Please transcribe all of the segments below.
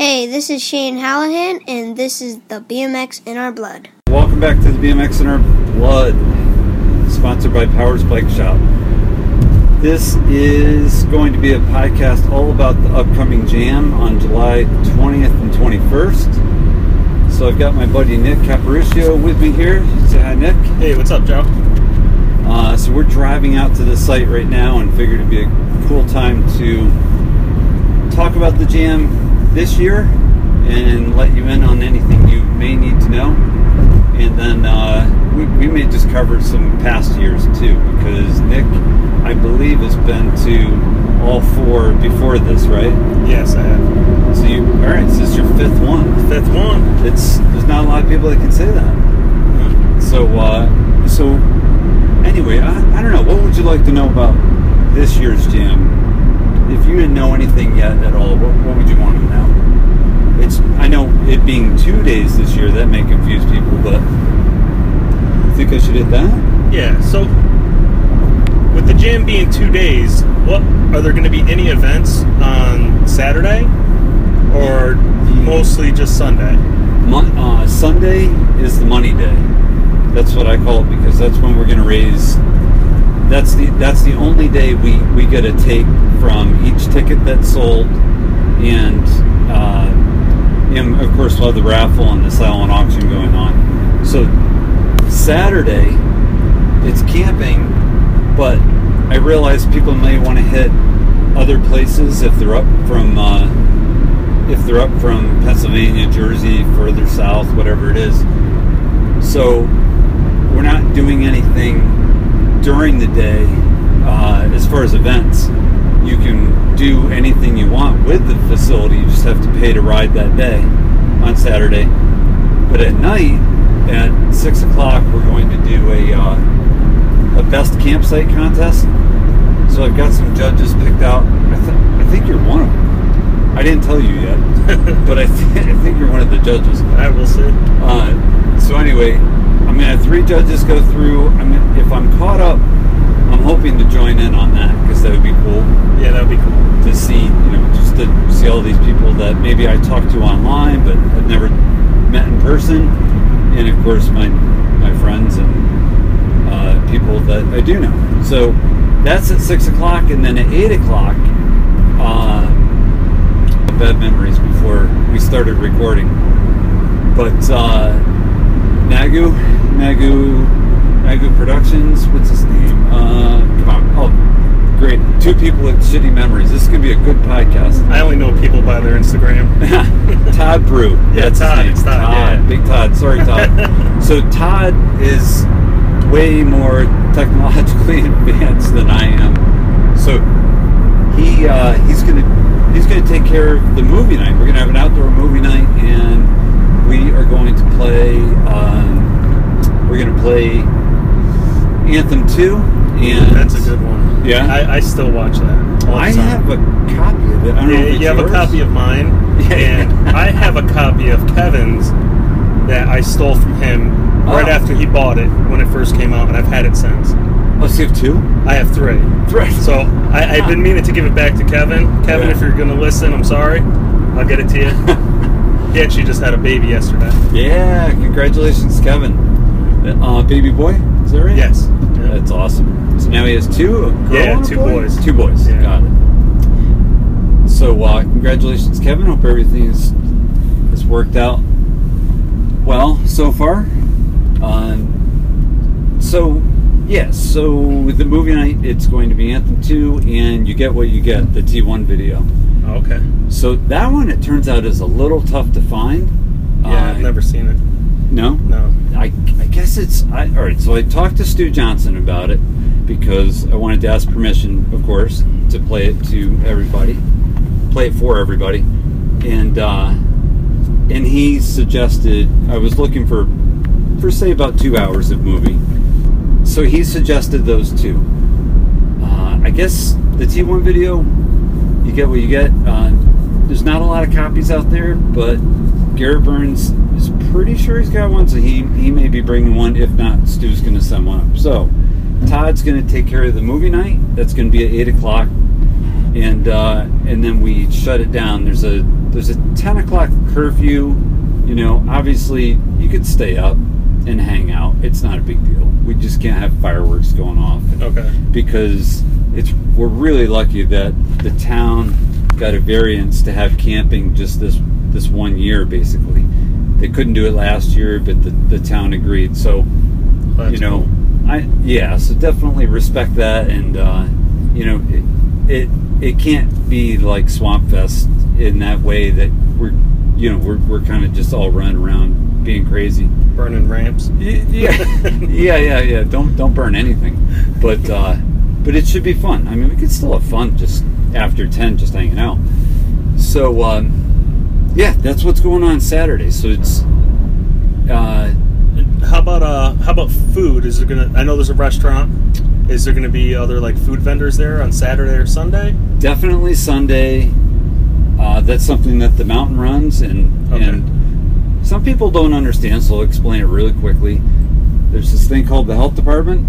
Hey, this is Shane Hallahan, and this is the BMX in Our Blood. Welcome back to the BMX in Our Blood, sponsored by Powers Bike Shop. This is going to be a podcast all about the upcoming jam on July 20th and 21st. So I've got my buddy Nick Caporuscio with me here. Say hi, Nick. Hey, what's up, Joe? Uh, so we're driving out to the site right now and figured it'd be a cool time to talk about the jam this year and let you in on anything you may need to know. And then uh, we, we may just cover some past years too, because Nick, I believe, has been to all four before this, right? Yes, I have. So you, all right, so this is your fifth one. Fifth one. It's there's not a lot of people that can say that. So, uh, so anyway, I, I don't know. What would you like to know about this year's jam? If you didn't know anything yet at all, what, what would you want to know? It's I know it being two days this year that may confuse people, but I think I should hit that. Yeah. So, with the jam being two days, what are there going to be any events on Saturday, or mostly just Sunday? Mon- uh, Sunday is the money day. That's what I call it because that's when we're going to raise. That's the that's the only day we we get a take from each ticket that's sold, and uh, and of course have the raffle and the silent auction going on. So Saturday, it's camping, but I realize people may want to hit other places if they're up from. Uh, if they're up from Pennsylvania, Jersey, further south, whatever it is. So we're not doing anything during the day uh, as far as events. You can do anything you want with the facility. You just have to pay to ride that day on Saturday. But at night, at six o'clock, we're going to do a uh, a best campsite contest. So I've got some judges picked out. I, th- I think you're one of them. I didn't tell you yet, but I, th- I think you're one of the judges. I will see. Uh, so anyway, I'm gonna have three judges go through. I'm gonna, if I'm caught up, I'm hoping to join in on that because that would be cool Yeah, that would be cool. to see, you know, just to see all these people that maybe I talked to online but have never met in person, and of course my my friends and uh, people that I do know. So that's at six o'clock, and then at eight o'clock. Uh, bad memories before we started recording. But uh, Nagu, Nagu, Nagu Productions. What's his name? Uh, come on. Oh, great. Two people with shitty memories. This is gonna be a good podcast. I only know people by their Instagram. Todd Brew. Yeah, That's Todd, it's Todd, yeah. Big Todd. Sorry, Todd. so Todd is way more technologically advanced than I am. So he uh, he's gonna he's gonna take care of the movie night. We're gonna have an outdoor movie night, and we are going to play. Um, we're gonna play Anthem Two, and That's a good one. Yeah? I, I still watch that. I time. have a copy of it. I don't know Yeah, it's you have yours. a copy of mine, Yeah. and I have a copy of Kevin's that I stole from him right Oh. after he bought it when it first came out, and I've had it since. Oh, so you have two. I have three. Right. So I, I've been meaning to give it back to Kevin. Kevin, Yeah. if you're going to listen, I'm sorry. I'll get it to you. he actually just had a baby yesterday. Yeah, congratulations, Kevin. Uh, baby boy, is that right? Yes. Yeah. That's awesome. So now he has two. Yeah, two boy? boys. Two boys. Yeah. Got it. So uh, congratulations, Kevin. Hope everything is, has worked out well so far. Um, so yes, so with the movie night, it's going to be Anthem two, and you get what you get, the T1 video. Oh, okay. So that one, it turns out, is a little tough to find. Yeah, Uh, I've never seen it. No. No. I, I guess it's I, all right. So I talked to Stu Johnson about it because I wanted to ask permission, of course, to play it to everybody, play it for everybody, and uh, and he suggested I was looking for for say about two hours of movie. So he suggested those two. Uh, I guess the T1 video, you get what you get. Uh, there's not a lot of copies out there, but Garrett Burns pretty sure he's got one, so he, he may be bringing one. If not, Stu's going to send one up. So Todd's going to take care of the movie night. That's going to be at eight o'clock, and uh, and then we shut it down. There's a there's a 10 o'clock curfew. You know, obviously you could stay up and hang out. It's not a big deal. We just can't have fireworks going off Okay. because it's we're really lucky that the town got a variance to have camping just this this one year basically. They couldn't do it last year, but the, the town agreed. So you know, cool. I yeah, so definitely respect that, and uh, you know, it, it it can't be like Swamp Fest in that way that we're you know we're we're kind of just all running around being crazy. burning ramps. Yeah, yeah, yeah, yeah. Don't don't burn anything, but uh, but it should be fun. I mean, we could still have fun just after ten, just hanging out. So um, yeah, that's what's going on Saturday. So it's uh, How about uh? How about food? Is there gonna? I know there's a restaurant. Is there gonna be other like food vendors there on Saturday or Sunday? definitely Sunday. Uh, that's something that the mountain runs, and Okay. and some people don't understand, so I'll explain it really quickly. There's this thing called the health department,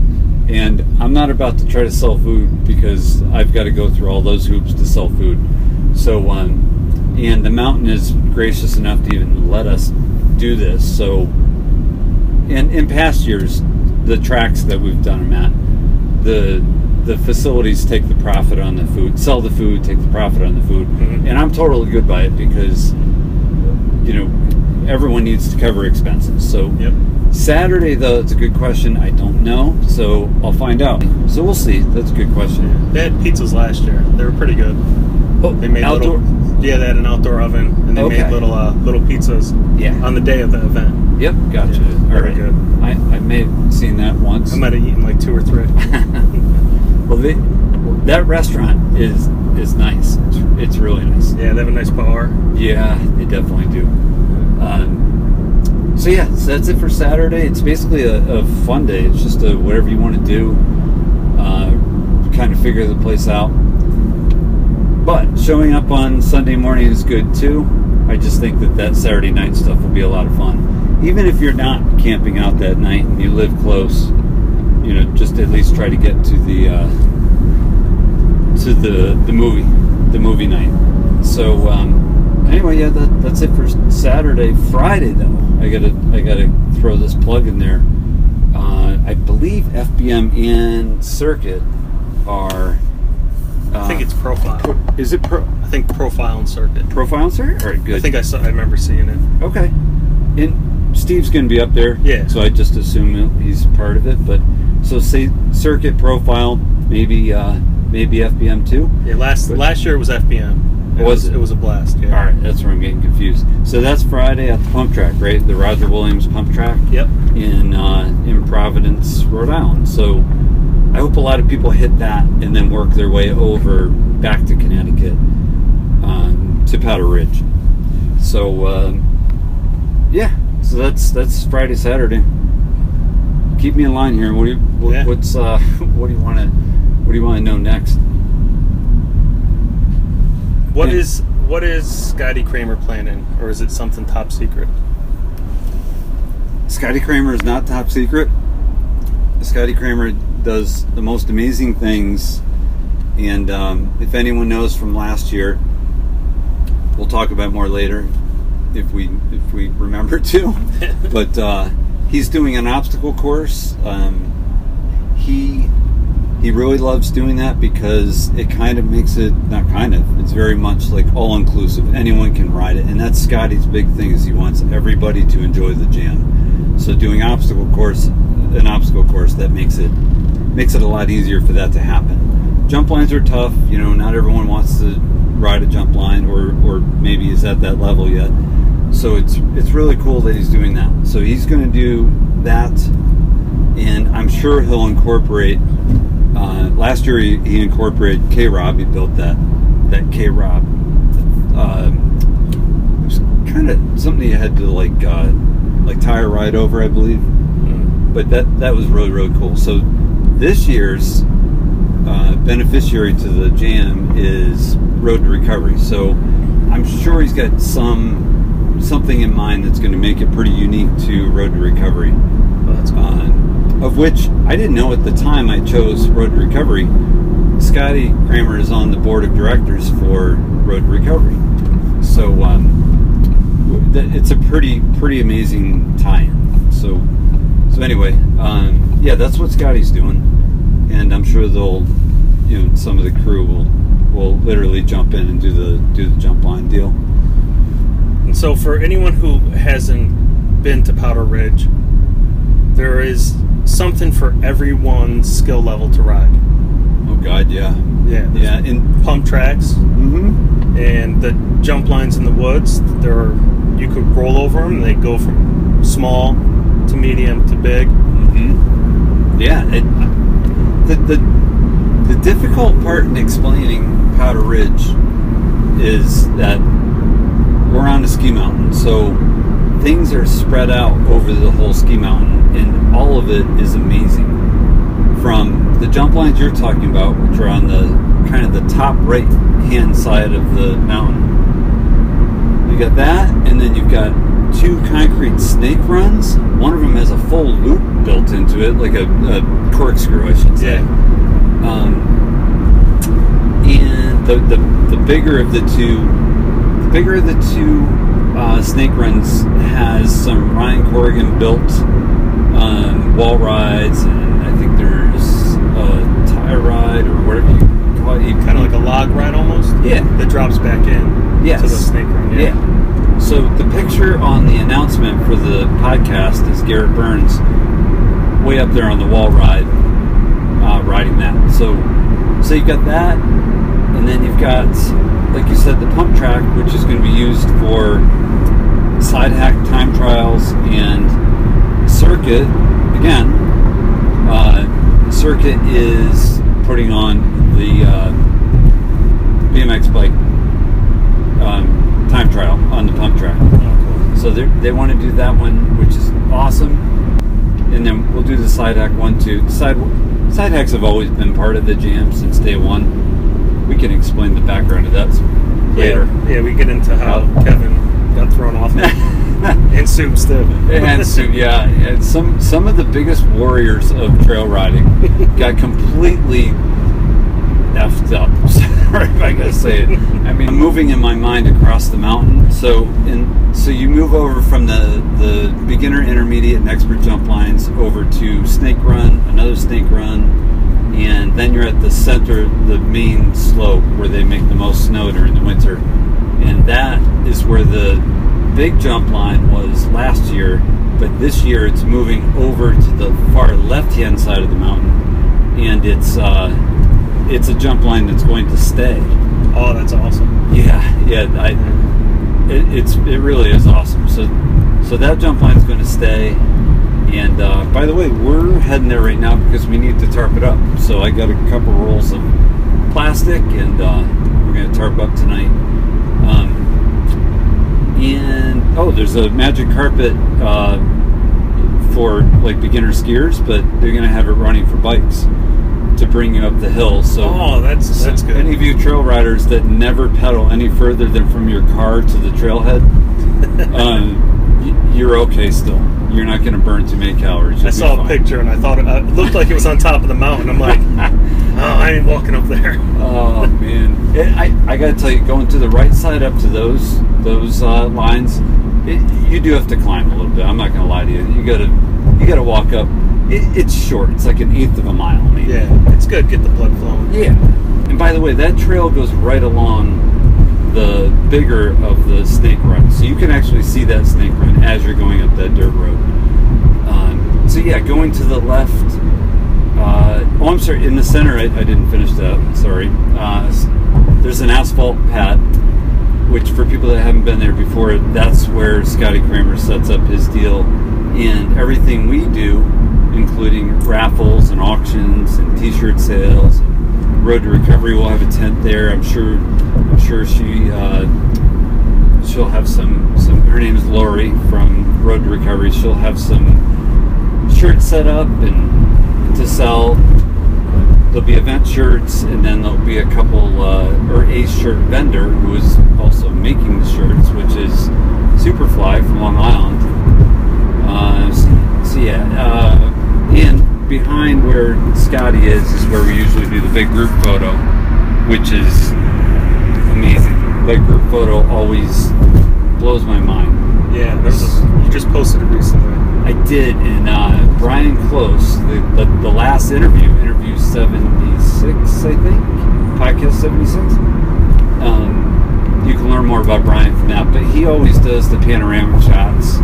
and I'm not about to try to sell food because I've got to go through all those hoops to sell food. So, um, and the mountain is gracious enough to even let us do this. So, in in past years, the tracks that we've done them at, the the facilities take the profit on the food, sell the food, take the profit on the food, Mhm. and I'm totally good by it because you know everyone needs to cover expenses. So Yep. Saturday though, it's a good question. I don't know, so I'll find out. So we'll see. That's a good question. They had pizzas last year. They were pretty good. Oh, They made outdoor. little. Yeah, they had an outdoor oven, and they Okay. made little uh, little pizzas Yeah. on the day of the event. Yep, gotcha. Yeah, very right. good. I, I may have seen that once. I might have eaten like two or three. well, they, that restaurant is is nice. It's, it's really nice. Yeah, they have a nice bar. Yeah, they definitely do. Um, so yeah, so that's it for Saturday. It's basically a, a fun day. It's just a whatever you want to do. Uh, kind of figure the place out. But showing up on Sunday morning is good too. I just think that that Saturday night stuff will be a lot of fun. Even if you're not camping out that night and you live close, you know, just at least try to get to the uh, to the the movie, the movie night. So um, anyway, yeah, that, that's it for Saturday. Friday though, I gotta I gotta throw this plug in there. Uh, I believe FBM and Circuit are. I think it's profile. pro- is it pro, I think profile and circuit. profile and Circuit? All right, good. I think I saw. I remember seeing it. Okay. And Steve's going to be up there. Yeah. So I just assume he's part of it. But so say circuit profile, maybe uh, maybe FBM too. Yeah, last But- last year it was FBM. It Was was it? it was a blast. Yeah. All right, that's where I'm getting confused. So that's Friday at the pump track, right? The Roger Williams pump track Yep. in uh, in Providence, Rhode Island. So I hope a lot of people hit that and then work their way over back to Connecticut um, to Powder Ridge. So um, yeah, so that's that's Friday, Saturday. Keep me in line here. What do you what, Yeah. what's uh, what do you want to what do you want to know next? What Yeah. is what is Scotty Kramer planning, or is it something top secret? Scotty Kramer is not top secret. Scotty Kramer does the most amazing things, and um, if anyone knows from last year, we'll talk about more later if we if we remember to. but uh, he's doing an obstacle course. Um, he he really loves doing that because it kind of makes it not kind of it's very much like all inclusive anyone can ride it and that's scotty's big thing is he wants everybody to enjoy the jam so doing obstacle course an obstacle course that makes it makes it a lot easier for that to happen jump lines are tough you know not everyone wants to ride a jump line or or maybe is at that level yet so it's it's really cool that he's doing that so he's going to do that and i'm sure he'll incorporate uh, last year he, he incorporated K Rob. He built that that K Rob. Um, it was kind of something he had to like uh, like tire ride over, I believe. Mm. But that that was really really cool. So this year's uh, beneficiary to the jam is Road to Recovery. So I'm sure he's got some something in mind that's going to make it pretty unique to Road to Recovery Well, that's cool. uh, of which I didn't know at the time I chose Road to Recovery. Scotty Kramer is on the board of directors for Road to Recovery. So um, it's a pretty pretty amazing tie-in. So so anyway, um, yeah, that's what Scotty's doing, and I'm sure they'll, you know, some of the crew will will literally jump in and do the do the jump line deal. And so, for anyone who hasn't been to Powder Ridge, there is something for everyone's skill level to ride. Oh God, yeah, Yeah, yeah, and pump tracks mm-hmm. and the jump lines in the woods. There are you could roll over them. They go from small to medium to big. Mm-hmm. Yeah, it, the, the the difficult part in explaining Powder Ridge is that we're on a ski mountain, so things are spread out over the whole ski mountain, and all of it is amazing. From the jump lines you're talking about, which are on the kind of the top right hand side of the mountain, you got that, and then you've got two concrete snake runs. One of them has a full loop built into it, like a, a corkscrew, I should say. Um, and the, the the bigger of the two, the bigger of the two uh, snake runs has some Ryan Corrigan built um, wall rides, and I think there's a tire ride or whatever you call it. Kind of like a log ride almost. Yeah. That drops back in Yes. to the snake run. Yeah. Yeah. So the picture on the announcement for the podcast is Garrett Burns way up there on the wall ride, uh, riding that. So, so you've got that, and then you've got, like you said, the pump track, which is going to be used for side hack time trials and circuit. Again, uh, circuit is putting on the uh, BMX bike um, time trial on the pump track. Oh, So they they want to do that one, which is awesome. And then we'll do the side hack one too. Side side hacks have always been part of the jam since day one. We can explain the background of that later. Yeah, yeah, we get into how Uh, Kevin got thrown off and soups too. and so yeah, and some some of the biggest warriors of trail riding got completely effed up. Sorry if I gotta say it. I mean, I'm moving in my mind across the mountain. So in so you move over from the the beginner, intermediate, and expert jump lines over to snake run, another snake run, and then you're at the center, the main slope where they make the most snow during the winter, and that is where the big jump line was last year. But this year it's moving over to the far left-hand side of the mountain, and it's uh, it's a jump line that's going to stay. Oh, that's awesome. Yeah, yeah, I, it, it's it really is awesome. So, so that jump line's going to stay. And uh, by the way, we're heading there right now because we need to tarp it up. So I got a couple rolls of plastic, and uh, we're going to tarp up tonight. Um, and oh, there's a magic carpet uh, for like beginner skiers, but they're going to have it running for bikes to bring you up the hill. So Oh, that's that's good. Any of you trail riders that never pedal any further than from your car to the trailhead, um, you're okay still. You're not going to burn too many calories. I You'll be saw a picture and I thought it, uh, it looked like it was on top of the mountain. I'm like, oh, I ain't walking up there. Oh man, it, I I got to tell you, going to the right side up to those those uh, lines, it, you do have to climb a little bit. I'm not going to lie to you. You got to you got to walk up. It, it's short. It's like an eighth of a mile. Maybe. Yeah, it's good. Get the blood flowing. Yeah. And by the way, that trail goes right along the bigger of the snake run. So you can actually see that snake run as you're going up that dirt road. Um, so yeah, going to the left. Uh, oh, I'm sorry. In the center, I, I didn't finish that. Sorry. Uh, there's an asphalt pad, which for people that haven't been there before, that's where Scotty Kramer sets up his deal. And everything we do, including raffles and auctions and T-shirt sales, Road to Recovery will have a tent there. I'm sure. I'm sure she uh, she'll have some some. Her name is Lori from Road to Recovery. She'll have some shirts set up and to sell. There'll be event shirts, and then there'll be a couple uh, or a shirt vendor who is also making the shirts, which is Superfly from Long Island. Uh, so, so yeah, uh, and behind where Scotty is is where we usually do the big group photo, which is amazing. Big group photo always blows my mind. Yeah, there's a, you just posted it recently. I did, and uh, Brian Close, the, the, the last interview, interview 76, I think, podcast 76. Um, you can learn more about Brian from that, but he always does the panoramic shots,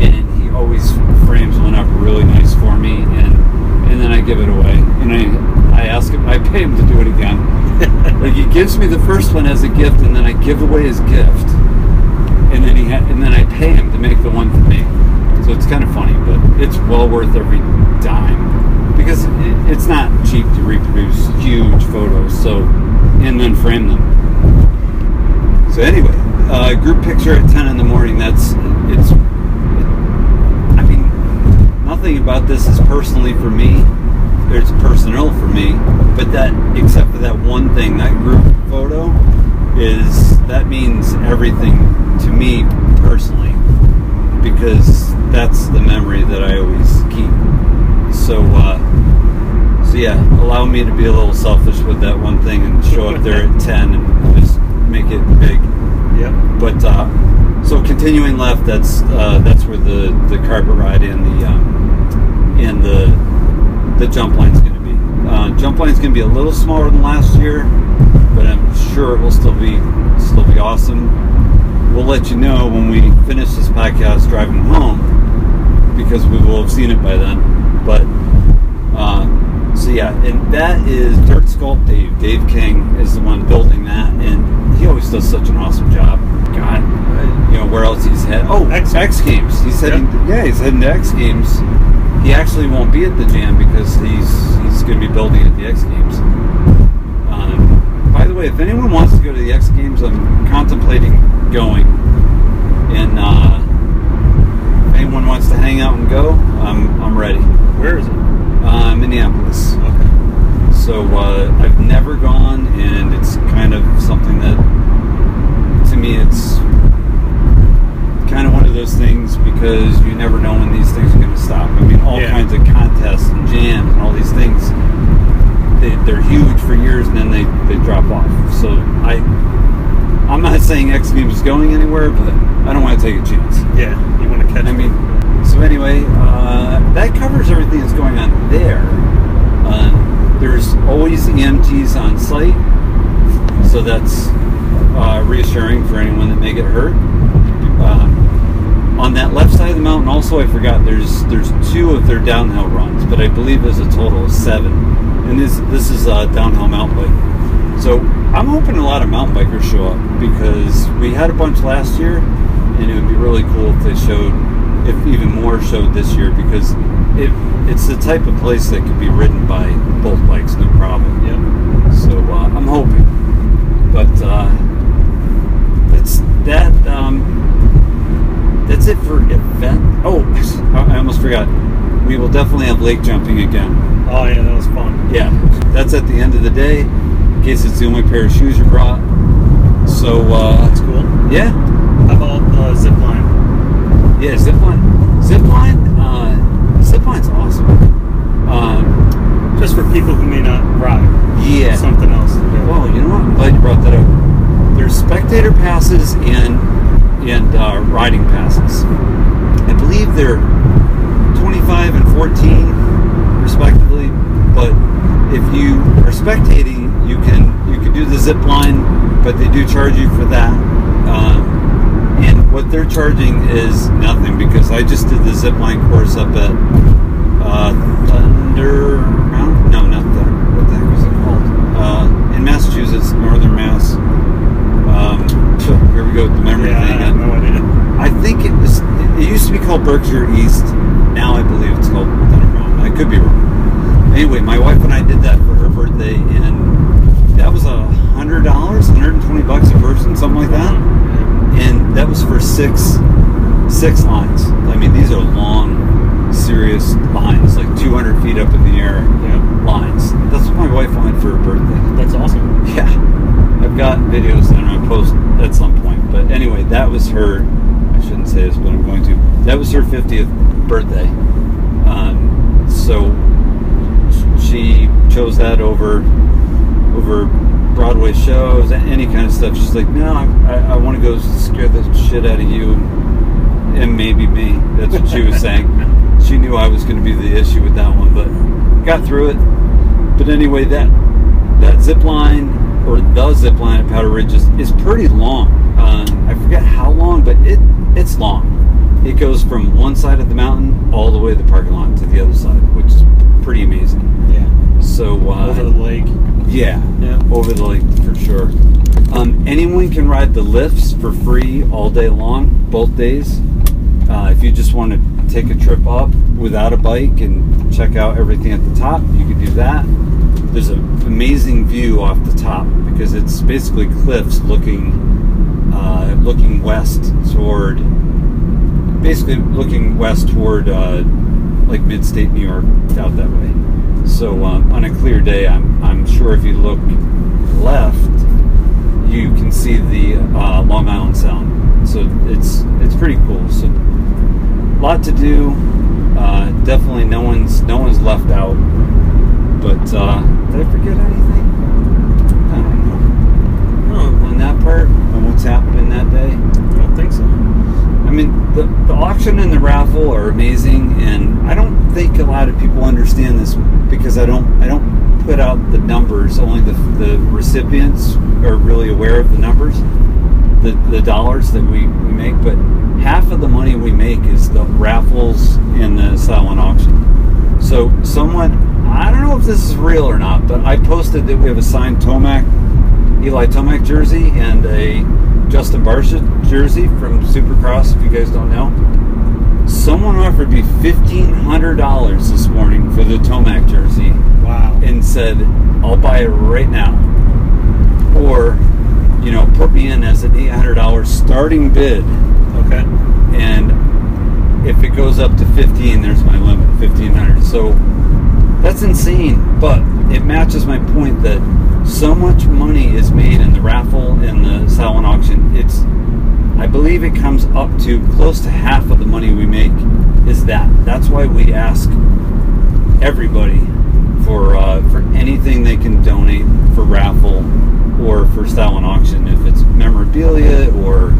and always frames one up really nice for me, and and then I give it away, and I I ask him, I pay him to do it again. like he gives me the first one as a gift, and then I give away his gift, and then he ha- and then I pay him to make the one for me. So it's kind of funny, but it's well worth every dime because it, it's not cheap to reproduce huge photos. So and then frame them. So anyway, uh, group picture at ten in the morning. That's it's. Nothing about this is personally for me. It's personal for me, but that except for that one thing, that group photo is that means everything to me personally because that's the memory that I always keep. So, uh, so yeah, allow me to be a little selfish with that one thing and show up there at ten and just make it big. Yep. But uh, so continuing left, that's uh, that's where the, the carpet ride and the um, and the the jump line's going to be. Uh, jump line's going to be a little smaller than last year, but I'm sure it will still be still be awesome. We'll let you know when we finish this podcast driving home because we will have seen it by then. But uh, so yeah, and that is Dirt Sculpt Dave. Dave King is the one building that, and he always does such an awesome job. God, you know where else he's head? Oh, X X, Games. He's heading. Yeah, he's heading to X Games. He actually won't be at the jam because he's he's going to be building at the X Games. Um, by the way, if anyone wants to go to the X Games, I'm contemplating going. And uh, if anyone wants to hang out and go, I'm I'm ready. Where is it? Uh, Minneapolis. Okay. So uh, I've never gone, and it's kind of something that, to me, it's kind of one of those things because you never know when these things are going to stop. I mean, all Yeah. kinds of contests and jams and all these things, they, they're huge for years, and then they, they drop off. So I, I'm not saying X Games is going anywhere, but I don't want to take a chance. Yeah, you want to catch I mean, so anyway, uh, that covers everything that's going on there. Uh, there's always EMTs on site, so that's uh, reassuring for anyone that may get hurt. On that left side of the mountain, also, I forgot there's there's two of their downhill runs, but I believe there's a total of seven. And this this is a downhill mountain bike. So I'm hoping a lot of mountain bikers show up because we had a bunch last year, and it would be really cool if they showed, if even more showed this year because it it's the type of place that could be ridden by both bikes no problem. yeah So uh, I'm hoping, but uh, that's that. Um, that's it for event. Oh, I almost forgot. We will definitely have lake jumping again. Oh yeah, that was fun. Yeah, that's at the end of the day. In case it's the only pair of shoes you brought. So uh, That's cool. yeah, How about uh, zip line? yeah, zipline. Zipline. Uh, zipline's awesome. Um, Just for people who may not ride. yeah. Something else. to do. Well, you know what? I'm glad you brought that up. There's spectator passes and and uh, riding passes. I believe they're 25 and 14, respectively. But if you are spectating, you can you can do the zip line, but they do charge you for that. Um, and what they're charging is nothing because I just did the zip line course up at uh, Thunder. No, not Thunder. What the heck it called? Uh, in Massachusetts, Northern Mass. Um, so here we go with the memory yeah, I thing. have no idea. I think it was. It used to be called Berkshire East. Now I believe it's called I could be wrong. Anyway, my wife and I did that for her birthday, and that was a hundred dollars, hundred and twenty bucks a person, something like that. And that was for six six lines. I mean, these are long, serious lines, like two hundred feet up in the air Yeah. lines. That's what my wife wanted for her birthday. That's awesome. Yeah, I've got videos that I'm gonna post at some point. But anyway, that was her. I shouldn't say this, but I'm going to. That was her 50th birthday. Um, so she chose that over over Broadway shows, any kind of stuff. She's like, no, I, I want to go scare the shit out of you and maybe me. That's what she was saying. She knew I was going to be the issue with that one, but got through it. But anyway, that that zip line or the zip line at Powder Ridge is, is pretty long. Um, I forget how long, but it it's long. It goes from one side of the mountain all the way to the parking lot to the other side, which is pretty amazing. Yeah. So uh, Over the lake. yeah, Yeah. over the lake for sure. Um, anyone can ride the lifts for free all day long, both days. Uh, if you just want to take a trip up without a bike and check out everything at the top, you can do that. There's an amazing view off the top because it's basically cliffs looking uh, looking west toward basically looking west toward uh, like mid-state New York out that way. So um, on a clear day, I'm, I'm sure if you look left, you can see the uh, Long Island Sound. So it's it's pretty cool. So a lot to do. Uh, definitely no one's no one's left out. But uh, did I forget anything? I don't know. No, On that part, on what's happening that day. I don't think so. I mean, the, the auction and the raffle are amazing, and I don't think a lot of people understand this because I don't I don't put out the numbers. Only the, the recipients are really aware of the numbers, the the dollars that we, we make. But half of the money we make is the raffles and the silent auction. So someone I don't know if this is real or not, but I posted that we have a signed Tomac Eli Tomac jersey and a Justin Barcia jersey from Supercross, if you guys don't know. Someone offered me $1,500 this morning for the Tomac jersey Wow. and said, I'll buy it right now. Or, you know, put me in as an $800 starting bid. Okay. And if it goes up to 15, there's my limit, 1500 So that's insane, but it matches my point that so much money is made in the raffle and the silent auction. It's, I believe it comes up to close to half of the money we make is that. That's why we ask everybody for uh, for anything they can donate for raffle or for silent auction. If it's memorabilia or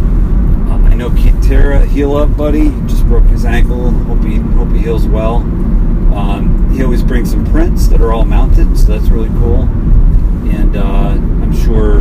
uh, I know Keith Terra, heal up, buddy. Just broke his ankle. Hope he hope he heals well. Um, he always brings some prints that are all mounted, so that's really cool. And uh, I'm sure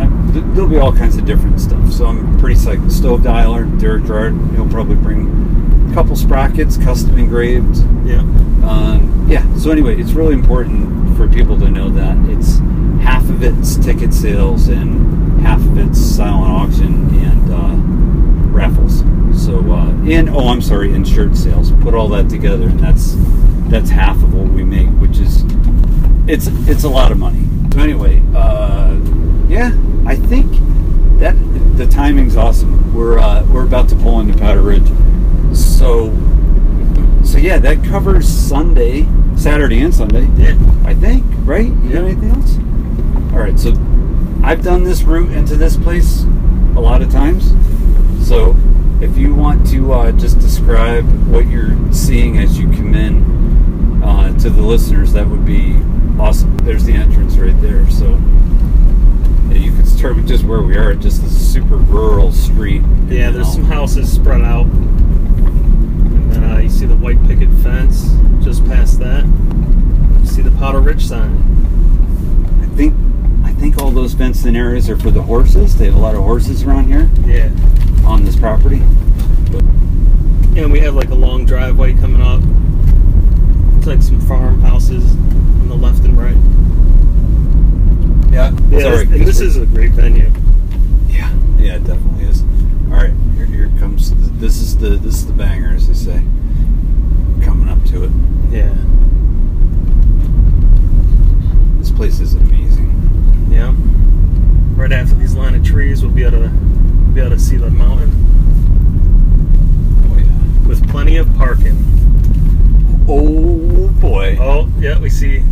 uh, th- there'll be all kinds of different stuff. So I'm pretty psyched. Stove dialer, Derek Gerard, he'll probably bring a couple sprockets, custom engraved. Yeah. Um, yeah. So anyway, it's really important for people to know that it's half of it's ticket sales and half of it's silent auction and uh, raffles. So uh, and oh, I'm sorry, in shirt sales. Put all that together, and that's that's half of what we make, which is it's it's a lot of money. So anyway, uh, yeah, I think that the timing's awesome. We're uh, we're about to pull into Powder Ridge, so so yeah, that covers Sunday, Saturday, and Sunday. Yeah. I think, right? You Yeah. got anything else? All right, so I've done this route into this place a lot of times. So if you want to uh, just describe what you're seeing as you come in uh, to the listeners, that would be awesome. There's the entrance right there. So yeah, you can start with just where we are, just this super rural street. Yeah, there's some houses spread out. And then uh, you see the white picket fence just past that. You see the Powder Ridge sign. I think think all those fenced in areas are for the horses. They have a lot of horses around here Yeah. on this property. And we have like a long driveway coming up. It's like some farmhouses on the left and right. Yeah. Yeah, Sorry, this, and this 'cause is a great venue. Yeah, yeah, it definitely is. All right, here, here comes. This is the this is the banger, as they say. Coming up to it. Yeah. This place is Yeah. Right after these line of trees, we'll be able to be able to see the mountain Oh yeah. with plenty of parking. Oh boy. Oh, yeah, we see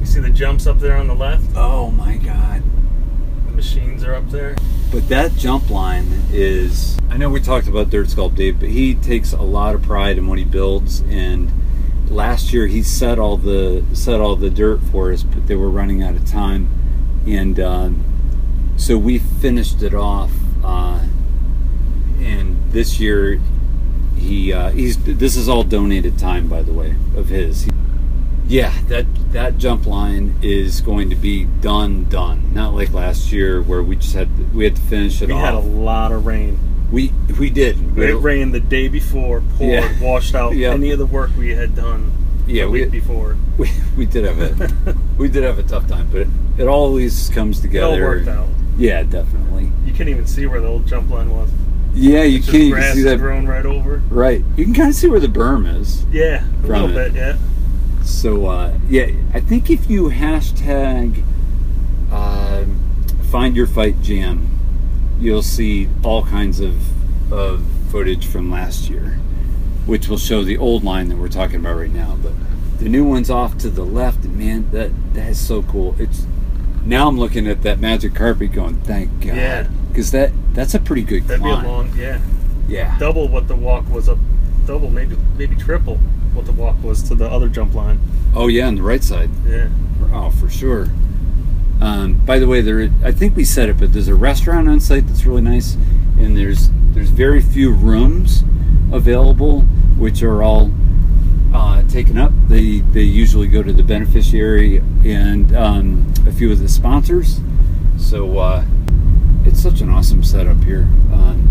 we see the jumps up there on the left. Oh my god. The machines are up there. But that jump line is. I know we talked about Dirt Sculpt Dave, but he takes a lot of pride in what he builds. And last year he set all the set all the dirt for us, but they were running out of time. And um, so we finished it off. Uh, and this year, he uh, he's this is all donated time, by the way, of his. Yeah, that that jump line is going to be done, done. Not like last year where we just had we had to finish it off. We off. had a lot of rain. we we did. Had It rained the day before, poured, Yeah. washed out Yeah. any of the work we had done Yeah, we- before. we, we did have a we did have a tough time, but it, it always comes It together. all worked out. Yeah, definitely. You can't even see where the old jump line was. Yeah, you Just can't even see that. grown right over. Right, you can kind of see where the berm is. Yeah, a little it. bit. Yeah. So uh, yeah, I think if you hashtag uh, find your fight jam, you'll see all kinds of of footage from last year, which will show the old line that we're talking about right now. But the new one's off to the left, and man, that that is so cool. It's now I'm looking at that magic carpet, going, thank God, Yeah. because that that's a pretty good That'd climb. be a long. Yeah. yeah, Double what the walk was up. Double, maybe maybe triple what the walk was to the other jump line. oh yeah, on the right side. Yeah. Oh, for sure. Um, by the way, there I think we said it, but there's a restaurant on site that's really nice, and there's there's very few rooms available, which are all uh, taken up. They they usually go to the beneficiary and um, a few of the sponsors. So uh, it's such an awesome setup here. Um,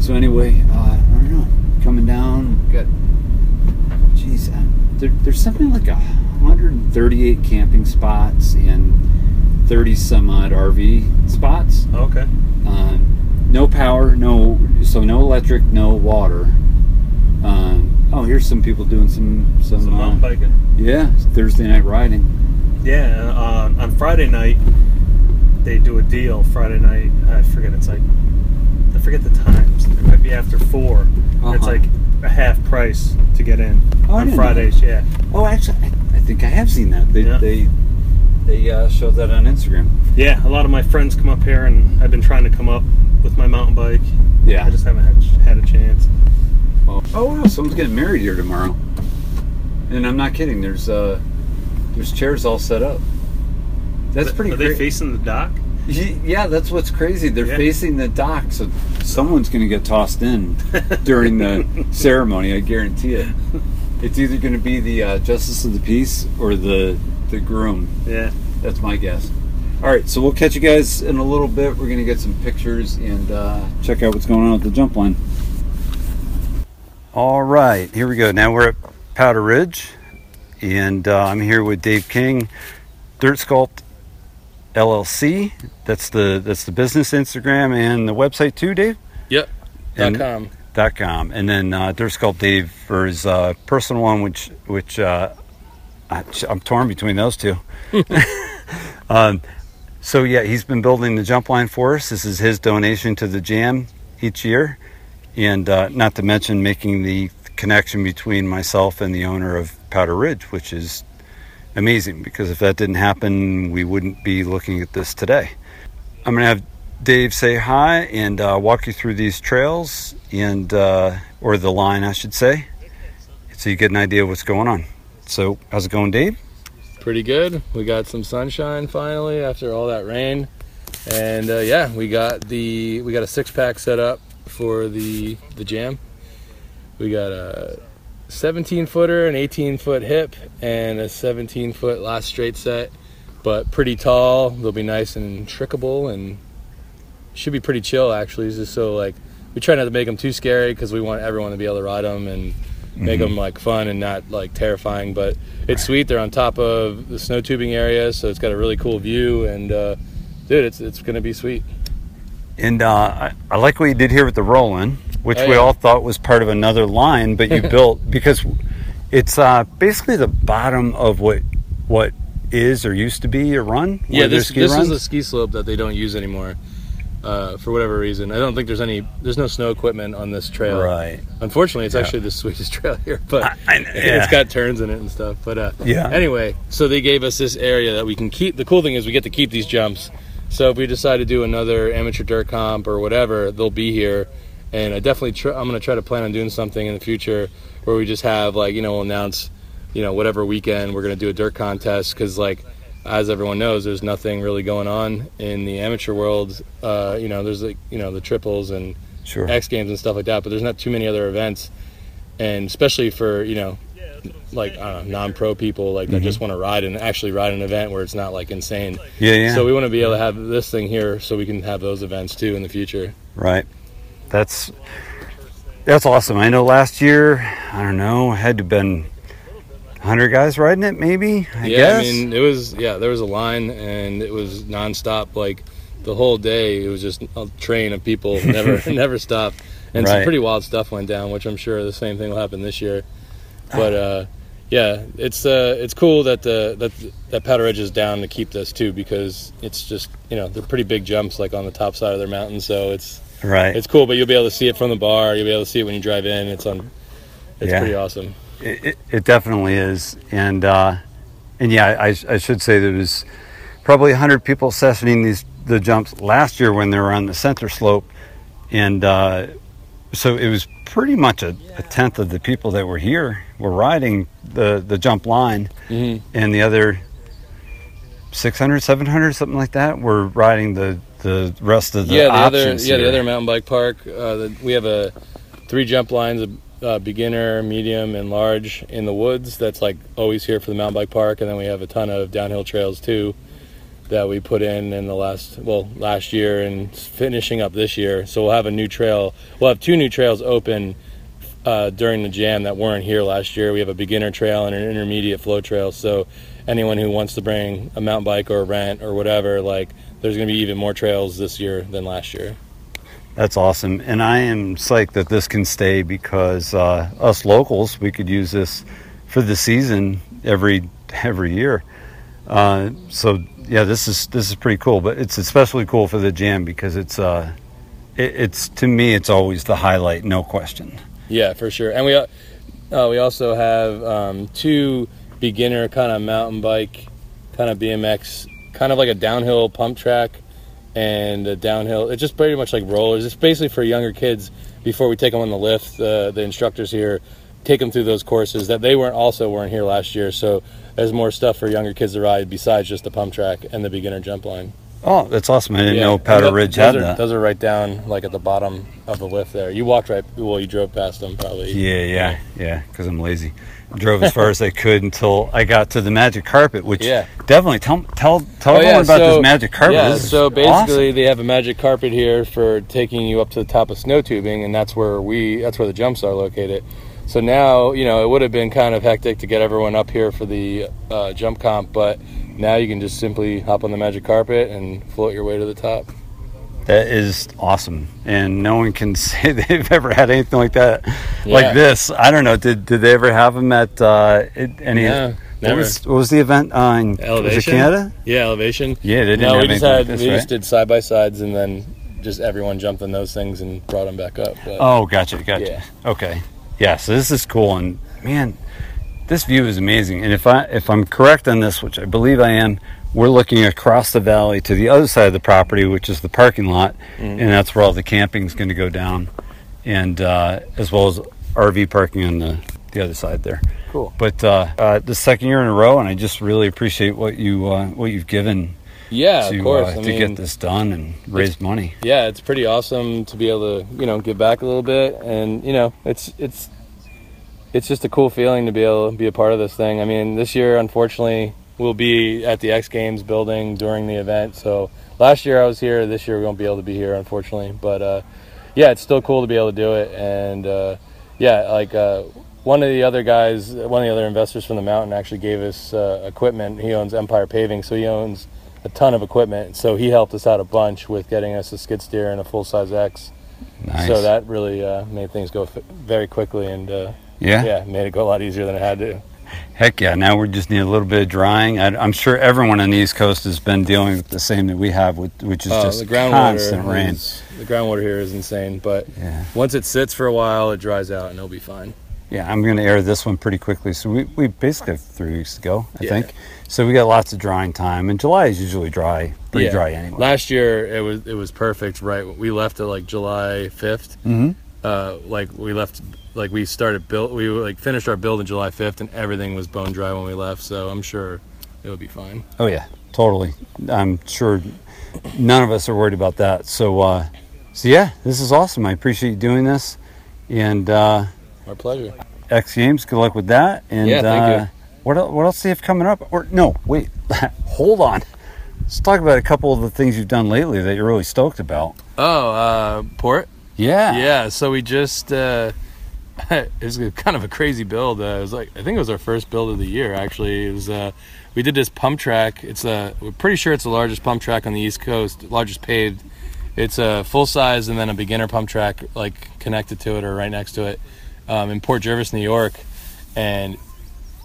so anyway, uh, I don't know. Coming down, got Jeez, uh, there, there's something like a 138 camping spots and 30 some odd RV spots. Okay. Um, no power, no so no electric, no water. Um, oh, here's some people doing some some, Some uh, mountain biking. yeah Thursday night riding. Yeah. Uh, on Friday night, they do a deal. Friday night, I forget. It's like I forget the times. It might be after 4 It's Uh-huh. like a half price to get in Oh, on Fridays. Yeah. Oh, actually, I, I think I have seen that. They Yeah. they they uh, showed that on Instagram. Yeah. A lot of my friends come up here, and I've been trying to come up with my mountain bike. Yeah. I just haven't had, had a chance. Oh, oh wow, someone's getting married here tomorrow. And I'm not kidding. There's uh, there's chairs all set up. That's Are pretty Are great. they facing the dock? Yeah, that's what's crazy. They're Yeah. facing the dock, so someone's going to get tossed in during the ceremony. I guarantee it. It's either going to be the uh, justice of the peace or the the groom. Yeah. That's my guess. All right, so we'll catch you guys in a little bit. We're going to get some pictures and uh, check out what's going on with the jump line. All right, here we go. Now we're at Powder Ridge, and uh, I'm here with Dave King, Dirt Sculpt LLC. That's the that's the business Instagram and the website too, Dave. Yep. And- Dot com. dot com, and then uh, Dirt Sculpt Dave for his uh, personal one, which which uh, I, I'm torn between those two. um, so yeah, he's been building the jump line for us. This is his donation to the jam each year, and uh, not to mention making the connection between myself and the owner of Powder Ridge, which is amazing because if that didn't happen, we wouldn't be looking at this today. I'm gonna have Dave say hi and uh, walk you through these trails and uh, or the line, I should say, so you get an idea of what's going on. So, how's it going, Dave? Pretty good. We got some sunshine finally after all that rain, and uh, yeah, we got the we got a six pack set up for the the jam. We got a 17 footer, an 18 foot hip, and a 17 foot last straight set, but pretty tall. They'll be nice and trickable and should be pretty chill actually. It's just so like we try not to make them too scary because we want everyone to be able to ride them and make them like fun and not like terrifying. But it's sweet. They're on top of the snow tubing area, so it's got a really cool view. And uh, dude, it's it's gonna be sweet. And uh, I, I like what you did here with the Roland, which Oh, we all thought was part of another line, but you built because it's uh, basically the bottom of what what is or used to be a run. Yeah, there's this this is a ski slope that they don't use anymore. Uh, for whatever reason, I don't think there's any. There's no snow equipment on this trail. right. Unfortunately, it's Yeah. actually the sweetest trail here, but I- I- yeah. it's got turns in it and stuff. But uh, Yeah. Anyway, so they gave us this area that we can keep. The cool thing is we get to keep these jumps. So if we decide to do another amateur dirt comp or whatever, they'll be here. And I definitely, tr- I'm going to try to plan on doing something in the future where we just have like you know we'll announce, you know whatever weekend we're going to do a dirt contest because like as everyone knows, there's nothing really going on in the amateur world. Uh, you know, there's like you know the triples and Sure. X Games and stuff like that, but there's not too many other events, and especially for you know like I don't know, non-pro people like that just want to ride and actually ride an event where it's not like insane. Yeah, yeah. So we want to be able to have this thing here so we can have those events too in the future. Right. That's that's awesome. I know last year, I don't know, had to been 100 guys riding it maybe, I yeah, guess. I mean it was yeah there was a line and it was nonstop like the whole day. It was just a train of people never never stopped, and some pretty wild stuff went down, which I'm sure the same thing will happen this year. But uh, yeah, it's uh, it's cool that the that that Powder Ridge is down to keep this too because it's just you know they're pretty big jumps like on the top side of their mountain, so it's right. it's cool. But you'll be able to see it from the bar. You'll be able to see it when you drive in. It's on. It's Yeah. pretty awesome. It, it, it definitely is, and uh, and yeah, I, I should say there was probably hundred people sessioning these the jumps last year when they were on the center slope, and uh, so it was pretty much a, a tenth of the people that were here were riding the the jump line, Mm-hmm. and the other 600, 700, something like that were riding the the rest of the yeah, the other yeah the other mountain bike park. Uh, the, we have a three jump lines: a uh, beginner, medium, and large in the woods. That's like always here for the mountain bike park, and then we have a ton of downhill trails too that we put in in the last well last year and finishing up this year. So we'll have a new trail. We'll have two new trails open. Uh, during the jam that weren't here last year, we have a beginner trail and an intermediate flow trail. So anyone who wants to bring a mountain bike or a rent or whatever, like there's going to be even more trails this year than last year. That's awesome, and I am psyched that this can stay because uh, us locals we could use this for the season every every year. Uh, so yeah, this is this is pretty cool, but it's especially cool for the jam because it's uh, it, it's to me it's always the highlight, no question. Yeah, for sure. And we uh, we also have um, two beginner kind of mountain bike, kind of BMX, kind of like a downhill pump track, and downhill. It's just pretty much like rollers. It's basically for younger kids. Before we take them on the lift, uh, the instructors here take them through those courses that they weren't also weren't here last year. So there's more stuff for younger kids to ride besides just the pump track and the beginner jump line. Oh, that's awesome! I didn't Yeah. know Powder Ridge those had are, that. Those are right down like at the bottom of the lift there. You walked right. Well, you drove past them probably. Yeah, yeah, yeah. Because I'm lazy. Drove as far as I could until I got to the magic carpet, which Yeah. definitely tell tell tell Oh, everyone yeah, about so- this magic carpet. Yeah, so basically awesome. they have a magic carpet here for taking you up to the top of snow tubing, and that's where we that's where the jumps are located. So now you know it would have been kind of hectic to get everyone up here for the uh, jump comp, but now you can just simply hop on the magic carpet and float your way to the top. That is awesome, and no one can say they've ever had anything like that, Yeah. like this. I don't know. Did did they ever have them at uh, any? No, what never. was what was the event on? Was it Elevation? Canada? Yeah, elevation. Yeah, they didn't no, have we just anything like had this, we right? just did side by sides, and then just everyone jumped on those things and brought them back up. But, Oh, gotcha, gotcha. Yeah. Okay, yeah. So this is cool, and man, this view is amazing. And if I if I'm correct on this, which I believe I am, we're looking across the valley to the other side of the property, which is the parking lot, Mm-hmm. and that's where all the camping is going to go down, and uh, as well as RV parking on the the other side there. Cool. But uh, uh, the second year in a row, and I just really appreciate what you uh, what you've given yeah, to of course. uh, to mean, get this done and raise money. yeah, it's pretty awesome to be able to, you know, give back a little bit, and you know, it's it's it's just a cool feeling to be able to be a part of this thing. I mean, this year, unfortunately, we'll be at the X Games building during the event. So last year I was here. This year we won't be able to be here, unfortunately. But uh, yeah, it's still cool to be able to do it, and uh, yeah, like. Uh, one of the other guys, one of the other investors from the mountain, actually gave us uh, equipment. He owns Empire Paving, so he owns a ton of equipment. So he helped us out a bunch with getting us a skid steer and a full size X. Nice. So that really uh, made things go f- very quickly and uh, yeah. yeah, made it go a lot easier than it had to. Heck yeah! Now we just need a little bit of drying. I, I'm sure everyone on the East Coast has been dealing with the same that we have, with, which is Uh, just the groundwater, constant rain. is- the groundwater here is insane, but Yeah, once it sits for a while, it dries out and it'll be fine. yeah. I'm going to air this one pretty quickly. So we, we basically have three weeks to go, I Yeah. think. So we got lots of drying time, and July is usually dry, pretty Yeah. dry anyway. Last year it was it was perfect. Right, we left at like July 5th Mhm. Uh, like we left, like we started build. We like finished our build on July 5th, and everything was bone dry when we left. So I'm sure it'll be fine. Oh yeah, totally. I'm sure none of us are worried about that. So, uh, so yeah, this is awesome. I appreciate you doing this, and uh, Our pleasure. X Games. Good luck with that. And Yeah, thank uh, you. What el- what else do you have coming up? Or no, wait, hold on. Let's talk about a couple of the things you've done lately that you're really stoked about. Oh, uh, port. Yeah. Yeah, so we just uh, it was kind of a crazy build. Uh, it was like I think it was our first build of the year. Actually, it was. Uh, we did this pump track. It's a we're pretty sure it's the largest pump track on the East Coast, largest paved. It's a full size and then a beginner pump track like connected to it or right next to it um, in Port Jervis, New York, and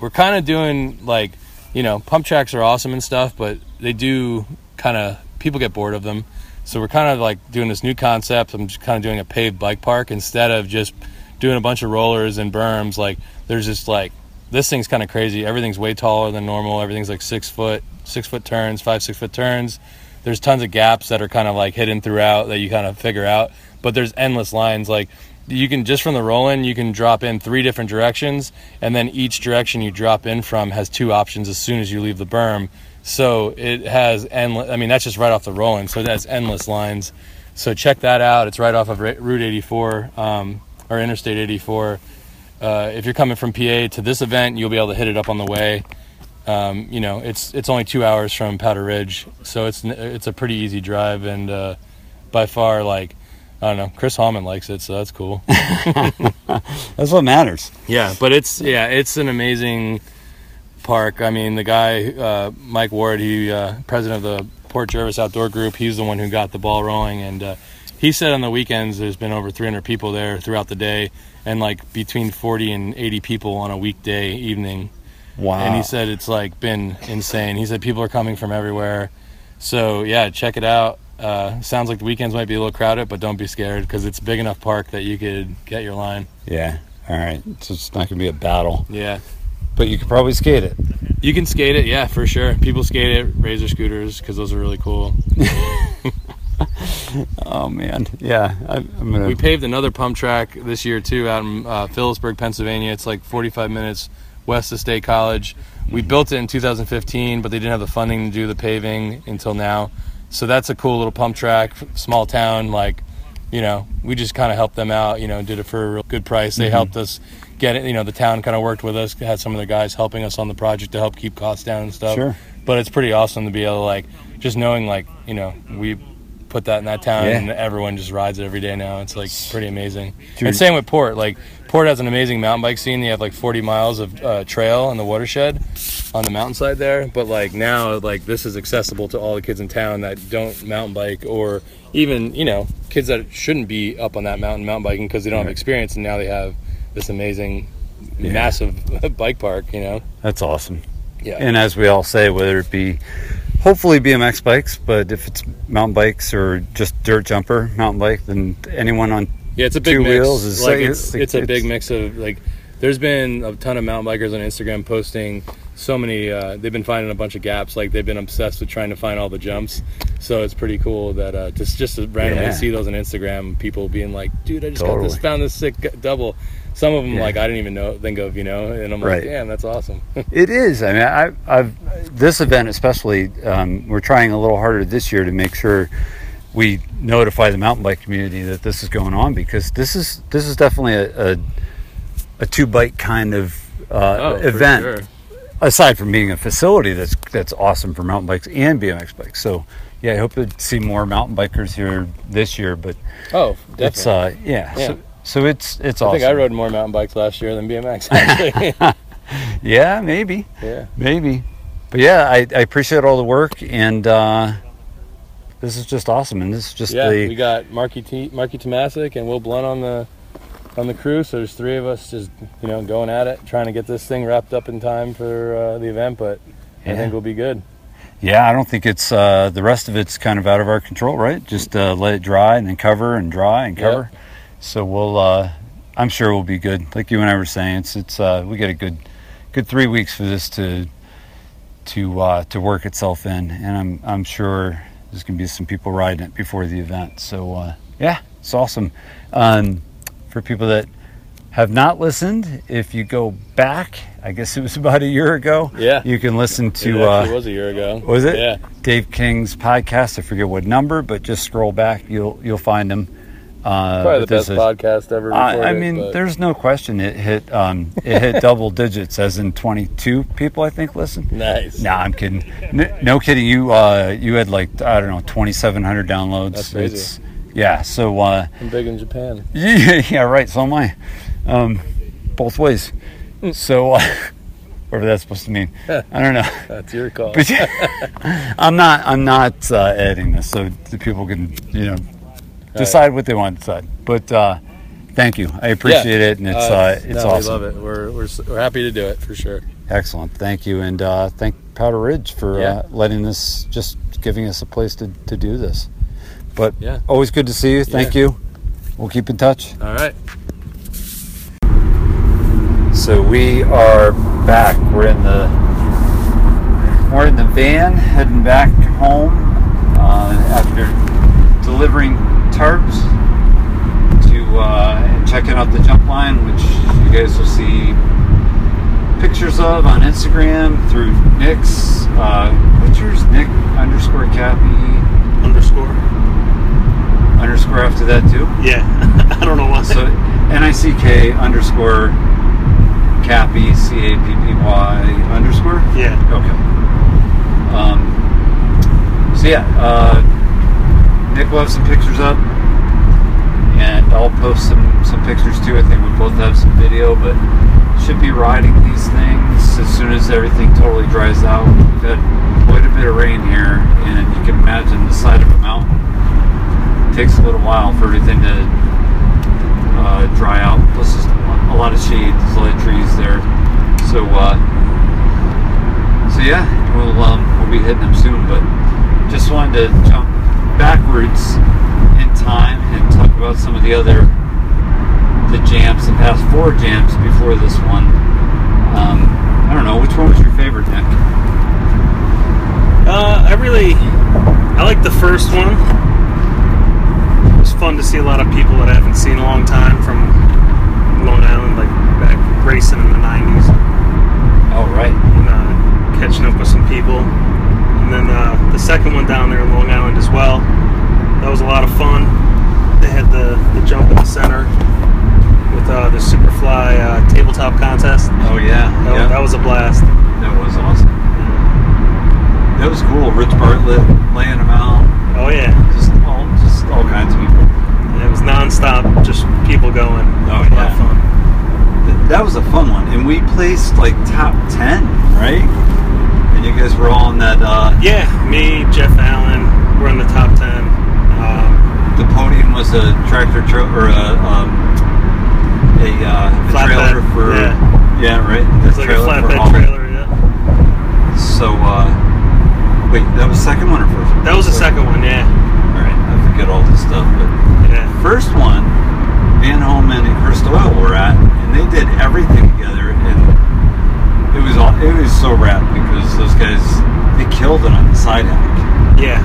we're kind of doing like you know pump tracks are awesome and stuff, but they do kind of people get bored of them. So we're kind of like doing this new concept. I'm just kind of doing a paved bike park instead of just doing a bunch of rollers and berms. Like there's just like this thing's kind of crazy. Everything's way taller than normal. Everything's like six foot, six foot turns, five six foot turns. There's tons of gaps that are kind of like hidden throughout that you kind of figure out. But there's endless lines. Like you can just from the roll in, you can drop in three different directions, and then each direction you drop in from has two options as soon as you leave the berm. So it has endless. I mean, that's just right off the roll in. So it has endless lines. So check that out. It's right off of Route 84 um, or Interstate 84. Uh, if you're coming from PA to this event, you'll be able to hit it up on the way. Um, you know, it's it's only two hours from Powder Ridge, so it's it's a pretty easy drive, and uh, by far, like I don't know, Chris Hallman likes it, so that's cool. That's what matters. Yeah, but it's yeah, it's an amazing park. I mean, the guy uh, Mike Ward, he uh, president of the Port Jervis Outdoor Group, he's the one who got the ball rolling, and uh, he said on the weekends there's been over 300 people there throughout the day, and like between 40 and 80 people on a weekday evening. Wow. And he said it's like been insane. He said people are coming from everywhere. So yeah, check it out. Uh, sounds like the weekends might be a little crowded, but don't be scared because it's a big enough park that you could get your line. yeah. All right. So it's not going to be a battle, Yeah. but you could probably skate it. You can skate it, yeah, for sure. People skate it, razor scooters, because those are really cool. Oh man. Yeah. I, I'm gonna. We paved another pump track this year too, out in uh, Philipsburg, Pennsylvania. It's like 45 minutes west of State College. We built it in 2015, but they didn't have the funding to do the paving until now. So that's a cool little pump track, small town. Like, you know, we just kind of helped them out. You know, did it for a real good price. They helped us get it. You know, the town kind of worked with us, had some of their guys helping us on the project to help keep costs down and stuff. Sure. But it's pretty awesome to be able to like just knowing like you know we put that in that town Yeah. and everyone just rides it every day now. It's like pretty amazing. Dude. And same with Port. Like Port has an amazing mountain bike scene. They have like 40 miles of uh, trail in the watershed on the mountainside there. But like now, like this is accessible to all the kids in town that don't mountain bike or even you know kids that shouldn't be up on that mountain mountain biking because they don't have experience. And now they have this amazing, Yeah. massive bike park. You know. That's awesome. Yeah. And as we all say, whether it be hopefully BMX bikes, but if it's mountain bikes or just dirt jumper mountain bike, then anyone on Yeah, it's a big two mix. wheels is like like- it's, it's- it's a big mix of like. There's been a ton of mountain bikers on Instagram posting so many. Uh, they've been finding a bunch of gaps. Like they've been obsessed with trying to find all the jumps. So it's pretty cool that uh, just just to randomly Yeah. see those on Instagram. People being like, "Dude, I just got this, found this sick double." Some of them Yeah. like I didn't even know think of, you know, and I'm Right. like, "Damn, that's awesome." It is. I mean, I, I've this event especially. Um, we're trying a little harder this year to make sure we notify the mountain bike community that this is going on because this is this is definitely a a, a two bike kind of uh, oh, for event. sure. Aside from being a facility that's that's awesome for mountain bikes and BMX bikes. So yeah, I hope to see more mountain bikers here this year. But Oh, definitely. it's uh yeah. Yeah. So, so it's it's I awesome. think I rode more mountain bikes last year than BMX. Actually, Yeah, maybe. yeah. Maybe. But yeah, I, I appreciate all the work and uh, this is just awesome. And this is just Yeah, the we got Marky T, Marky Tomasic and Will Blunt on the on the crew. So there's three of us just you know going at it, trying to get this thing wrapped up in time for uh, the event. But I think we'll be good. yeah. I don't think it's uh, the rest of it's kind of out of our control, right? Just uh, let it dry and then cover and dry and Yep. So we'll. Uh, I'm sure we'll be good. Like you and I were saying, it's it's uh, we get a good good three weeks for this to to uh, to work itself in, and I'm I'm sure there's gonna be some people riding it before the event. So uh, yeah, it's awesome. Um, for people that have not listened, if you go back, I guess it was about a year ago. Yeah. You can listen to. actually Uh, was a year ago. was it? Yeah. Dave King's podcast. I forget what number, but just scroll back. You'll you'll find him. Uh, Probably the best a- podcast ever recorded. I, I mean, but- there's no question it hit um, it hit double digits, as in 22 people I think listen. nice. No, I'm kidding. No, no kidding. You uh, you had like I don't know 2,700 downloads. That's crazy. It's, yeah. So uh, I'm big in Japan. yeah, yeah, right. So am I. Um, both ways. So uh, whatever that's supposed to mean, I don't know. That's your call. But yeah, I'm not. I'm not uh, editing this, so the people can you know decide what they want to decide. But uh, thank you. I appreciate it, and it's uh, it's no, awesome. We love it. We're, we're we're happy to do it for sure. Excellent. Thank you, and uh, thank Powder Ridge for Yeah. uh, letting us just giving us a place to, to do this. But Yeah. always good to see you. Thank Yeah. you. We'll keep in touch. All right. So we are back. We're in the we're in the van heading back home uh, after delivering tarps to uh, and checking out the jump line, which you guys will see pictures of on Instagram through Nick's. Uh, what's yours? Nick underscore Cappy Underscore. underscore after that too. Yeah. I don't know why. So N I C K underscore Cappy C A P P Y underscore. yeah. Okay. Um, so yeah, uh, Nick will have some pictures up, and I'll post some some pictures too. I think we both have some video, but should be riding these things as soon as everything totally dries out. We've had quite a bit of rain here, and you can imagine the side of a mountain takes a little while for everything to uh, dry out. Plus, there's a lot of shade, there's a lot of trees there. So, uh, so yeah, we'll um, we'll be hitting them soon. But just wanted to jump backwards in time and talk about some of the other the jams, the past four jams before this one. Um, I don't know which one was your favorite, Nick. Uh, I really, I like the first one. It was fun to see a lot of people that I haven't seen in a long time from Long Island, like back racing in the '90s, All right, and uh, catching up with some people. And then uh, the second one down there in Long Island as well. That was a lot of fun. They had the, the jump in the center with uh, the Superfly uh, tabletop contest. oh yeah, That, yeah, that was a blast. that was awesome. That was cool. Rich Bartlett laying them out. Oh yeah. Just all, just all kinds of people. It was nonstop, just people going. Oh, It a lot yeah. fun. That was a fun one, and we placed like top ten, right? You guys were all in that. Uh, Yeah, me, Jeff Allen, we're in the top ten. Um, the podium was a tractor tra- or a um, a, uh, a trailer for yeah. yeah, right. it's like a flatbed trailer. Yeah, So uh, wait, that was second one or first? one? that was the second one. Yeah, All right, I forget all this stuff, but yeah, first one, Van Homan and Chris Doyle were at, and they did everything together, and it was all it was so rad because those guys they killed it on the side hack. yeah.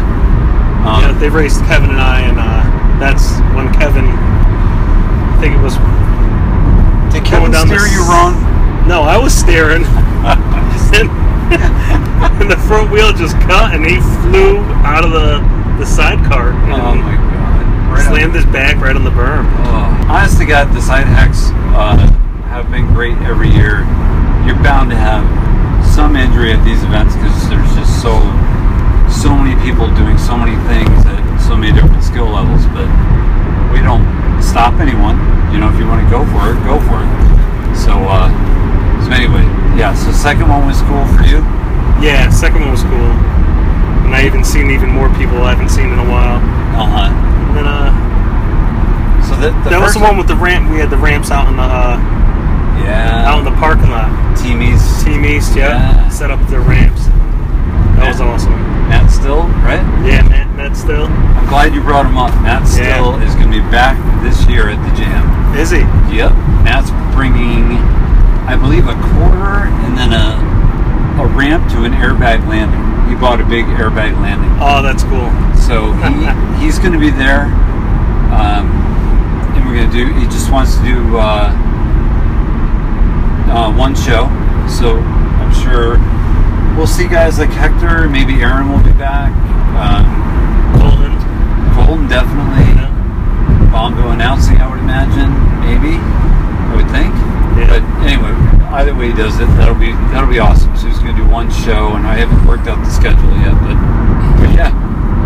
Um, yeah, they raced Kevin and I, and uh, that's when Kevin. I think it was. did Kevin down the you wrong? No, I was steering, and, and the front wheel just cut, and he flew out of the the sidecar Oh my god! Right on- slammed his back right on the berm. Oh, honest to God, the side hacks uh, have been great every year. You're bound to have some injury at these events because there's just so so many people doing so many things at so many different skill levels. But we don't stop anyone. You know, if you want to go for it, go for it. So, uh, so anyway, yeah. So second one was cool for you. Yeah, second one was cool. And I even seen even more people I haven't seen in a while. Uh huh. And then uh, So that the that was the one with the ramp. We had the ramps out in the uh, yeah. out in the parking lot. Team East. Team East, yeah, Yeah. set up the ramps. That was awesome. Matt Still, right? Yeah, Matt, Matt still I'm glad you brought him up. Matt Yeah. Still is going to be back this year at the Jam. is he? Yep. Matt's bringing, I believe, a quarter and then a a ramp to an airbag landing. He bought a big airbag landing, Oh, that's cool. so he he's going to be there. Um, and we're going to do. He just wants to do uh, uh, one show, so I'm sure we'll see guys like Hector. Maybe Aaron will be back. Um, Colton. Colton definitely. Yeah. Bongo announcing, I would imagine, maybe. I would think. Yeah. But anyway, either way he does it, that'll be that'll be awesome. So he's going to do one show, and I haven't worked out the schedule yet, but, but yeah,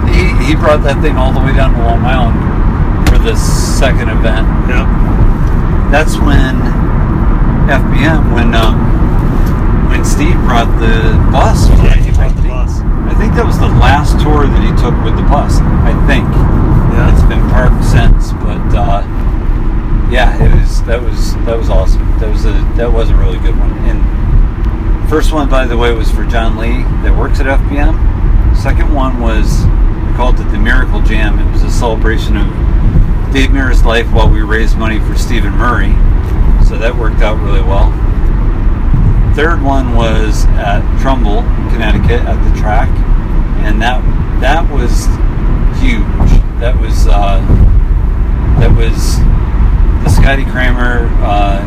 he he brought that thing all the way down to Long Island for this second event. Yep. That's when FBM when um, when Steve brought the bus. Yeah, he I brought the think- bus. I think that was the last tour that he took with the bus. I think. Yeah. It's been parked since, but uh, yeah, it was that was that was awesome. That was a that was a really good one. And first one, by the way, was for John Lee that works at FBM. Second one was we called it the Miracle Jam. It was a celebration of Dave Mirra's life while we raised money for Stephen Murray. So that worked out really well. Third one was at Trumbull, Connecticut, at the track, and that that was huge. That was uh, that was the Scotty Kramer uh,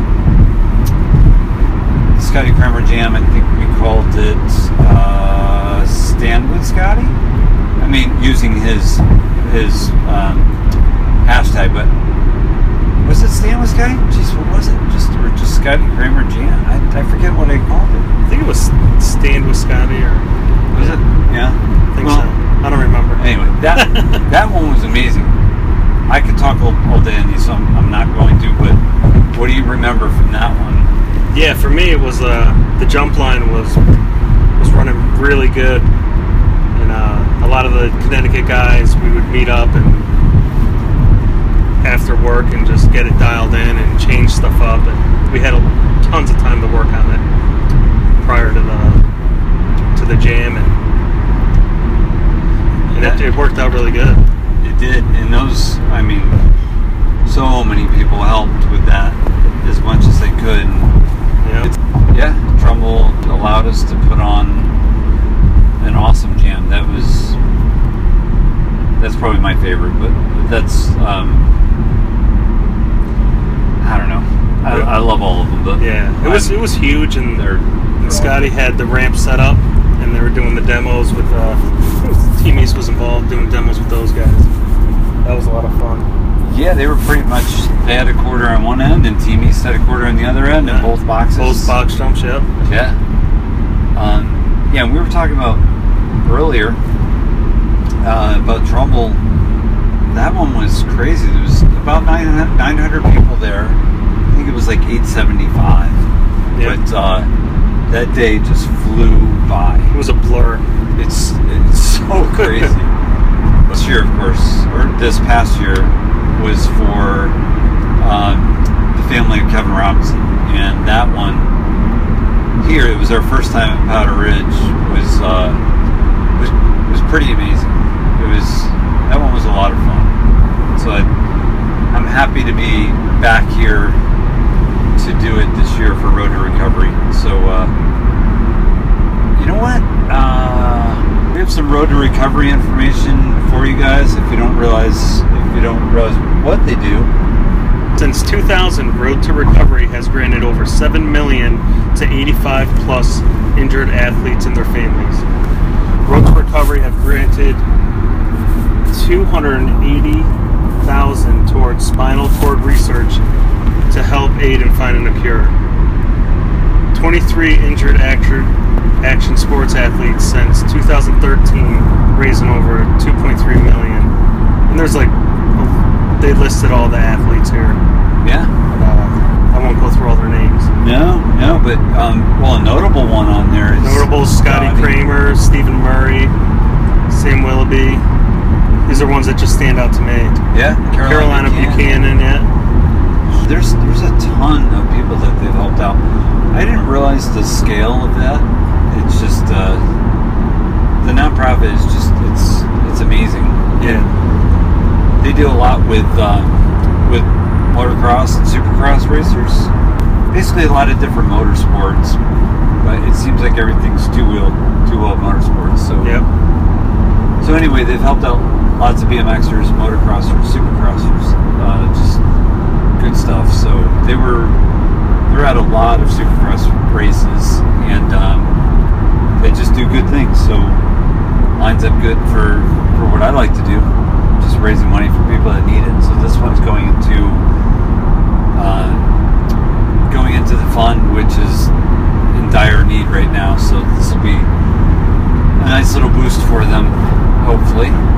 Scotty Kramer Jam. I think we called it uh, Stand with Scotty. I mean, using his his um, hashtag, but was it Stand with Scotty? Jeez, what was it? Just or just Scotty Kramer Jam? I, I forget what I called it. I think it was Stand with Scotty or Was it? Yeah. I think Well, so. I don't remember. Anyway, that that one was amazing. I could talk all, all day on these, so I'm, I'm not going to. But what do you remember from that one? Yeah, for me it was uh, the jump line was was running really good, and uh, a lot of the Connecticut guys we would meet up and after work and just get it dialed in and change stuff up, and we had a, tons of time to work on it prior to the to the jam, and and it, it worked out really good. It did, and those. I mean, so many people helped with that as much as they could. And Yeah, yeah, Trumbull allowed us to put on an awesome jam. That was that's probably my favorite, but that's um, I don't know. I, I love all of them, but yeah, it was I'm- it was huge, and they're, And Scotty had the ramp set up, and they were doing the demos with uh, Team East was involved doing demos with those guys. That was a lot of fun. yeah, they were pretty much they had a quarter on one end and Team East had a quarter on the other end, and both boxes. Both box jumps, yep. Yeah. Um, yeah, we were talking about earlier uh, about Trumbull. That one was crazy. There was about 900, 900 people there. I think it was like 875. Yeah. But uh, that day just flew by. It was a blur. It's it's so crazy. this year, of course, or this past year, was for um, the family of Kevin Robinson, and that one here it was our first time at Powder Ridge was uh, was was pretty amazing. It was that one was a lot of fun. So I, happy to be back here to do it this year for Road to Recovery. So. Uh, you know what? Uh, we have some road to recovery information for you guys. If you don't realize, if you don't realize what they do, Since 2000, Road to Recovery has granted over 7 million to 85 plus injured athletes and their families. Road to Recovery have granted 280,000 towards spinal cord research to help aid in finding a cure. 23 injured action, action sports athletes since 2013, raising over 2.3 million. And there's like, they listed all the athletes here. yeah, Uh, I won't go through all their names. no, no, but um, well, a notable one on there is Notable Scotty Kramer, Stephen Murray, Sam Willoughby. These are ones that just stand out to me. yeah, Caroline Buchanan, yeah. There's there's a ton of people that they've helped out. I didn't realize the scale of that. It's just uh, the nonprofit is just it's it's amazing. Yeah. they do a lot with um, with motocross and supercross racers. Basically, a lot of different motorsports, but it seems like everything's two wheel two wheel motorsports. So Yep. so anyway, they've helped out lots of BMXers, motocrossers, supercrossers, uh, just good stuff. So they were they we're at a lot of Supercross races, and um, they just do good things. So lines up good for for what I like to do, just raising money for people that need it. So this one's going into uh, going into the fund, which is in dire need right now. So this will be a nice little boost for them, hopefully.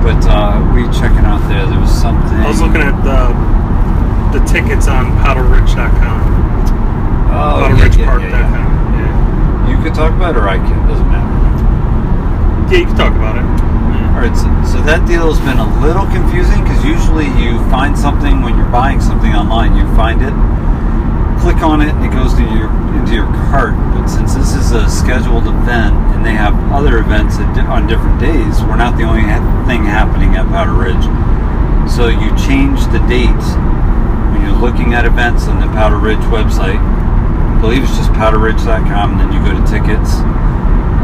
But uh, we checking out there. There was something. I was looking at the the tickets on powderridge.com. oh, yeah, yeah, yeah, Yeah, yeah. You could talk about it or I can. Doesn't matter. yeah. you can talk about it. Yeah. All right, so, so that deal has been a little confusing because usually you find something when you're buying something online. You find it, click on it, and it goes to your into your cart. But since this is a scheduled event and they have other events on different days, we're not the only thing happening at Powder Ridge. So you change the date when you're looking at events on the Powder Ridge website. I believe it's just powderridge.com, and then you go to tickets.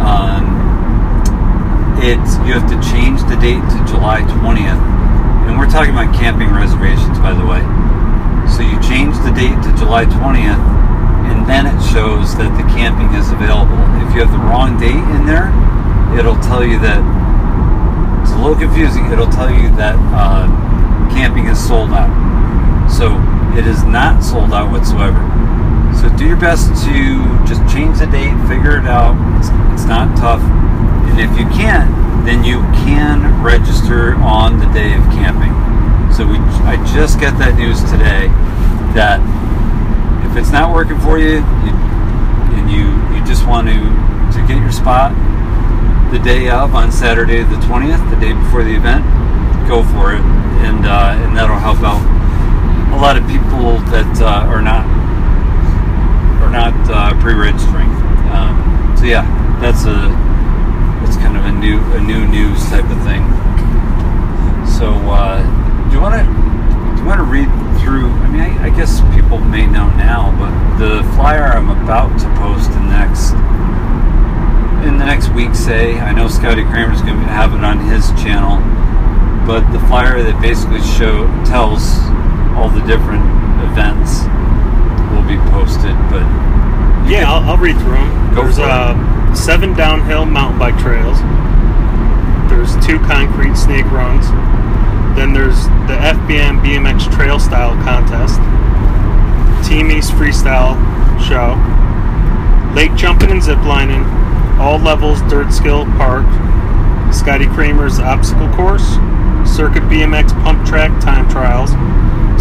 Um, it's you have to change the date to July 20th, and we're talking about camping reservations, by the way. So you change the date to July 20th, and then it shows that the camping is available. If you have the wrong date in there, it'll tell you that it's a little confusing. It'll tell you that uh, camping is sold out. So it is not sold out whatsoever. So do your best to just change the date, figure it out. It's, it's not tough. And if you can't, then you can register on the day of camping. So we, I just got that news today that if it's not working for you, you and you you just want to to get your spot the day of on Saturday the 20th, the day before the event, go for it, and uh, and that'll help out a lot of people that uh, are not are not uh, pre-registering. Um, so yeah, that's a that's kind of a new a new news type of thing. So uh, you want to do you want to read through? I mean, I, I guess people may know now, but the flyer I'm about to post in the next in the next week, say I know Scotty Kramer's going to have it on his channel, but the flyer that basically show tells all the different events will be posted. But Yeah, I'll, I'll read through them. Go There's uh, seven downhill mountain bike trails. There's two concrete snake runs. Then there's the FBM BMX Trail Style Contest, Team East Freestyle Show, Lake Jumping and Ziplining, All Levels Dirt Skill Park, Scotty Kramer's Obstacle Course, Circuit BMX Pump Track Time Trials,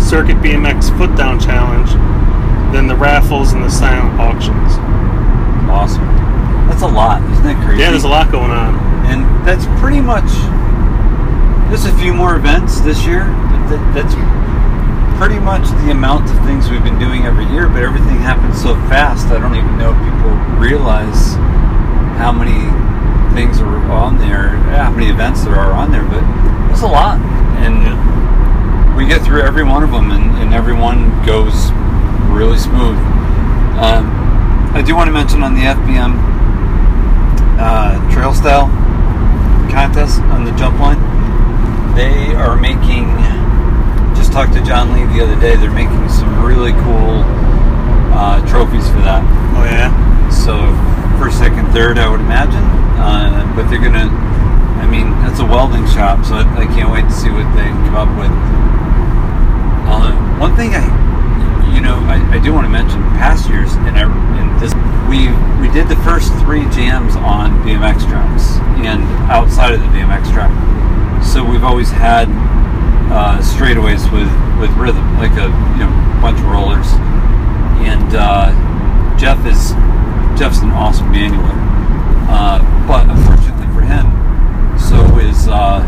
Circuit BMX Foot Down Challenge, then the raffles and the silent auctions. awesome. That's a lot, isn't that crazy? Yeah, there's a lot going on. and that's pretty much. There's a few more events this year, but that's pretty much the amount of things we've been doing every year. But everything happens so fast, I don't even know if people realize how many things are on there, how many events there are on there. But it's a lot, and we get through every one of them, and, and every one goes really smooth. Um, I do want to mention on the FBM uh, trail style contest on the jump line. They are making. Just talked to John Lee the other day. They're making some really cool uh, trophies for that. Oh yeah. So first, second, third, I would imagine. Uh, but they're gonna. I mean, that's a welding shop, so I, I can't wait to see what they come up with. Uh, one thing I, you know, I, I do want to mention past years, and I, and this we we did the first three jams on BMX tracks and outside of the BMX track. So we've always had uh, straightaways with with rhythm, like a you know bunch of rollers, and uh, Jeff is Jeff's an awesome manualer, uh, but unfortunately for him, so is uh,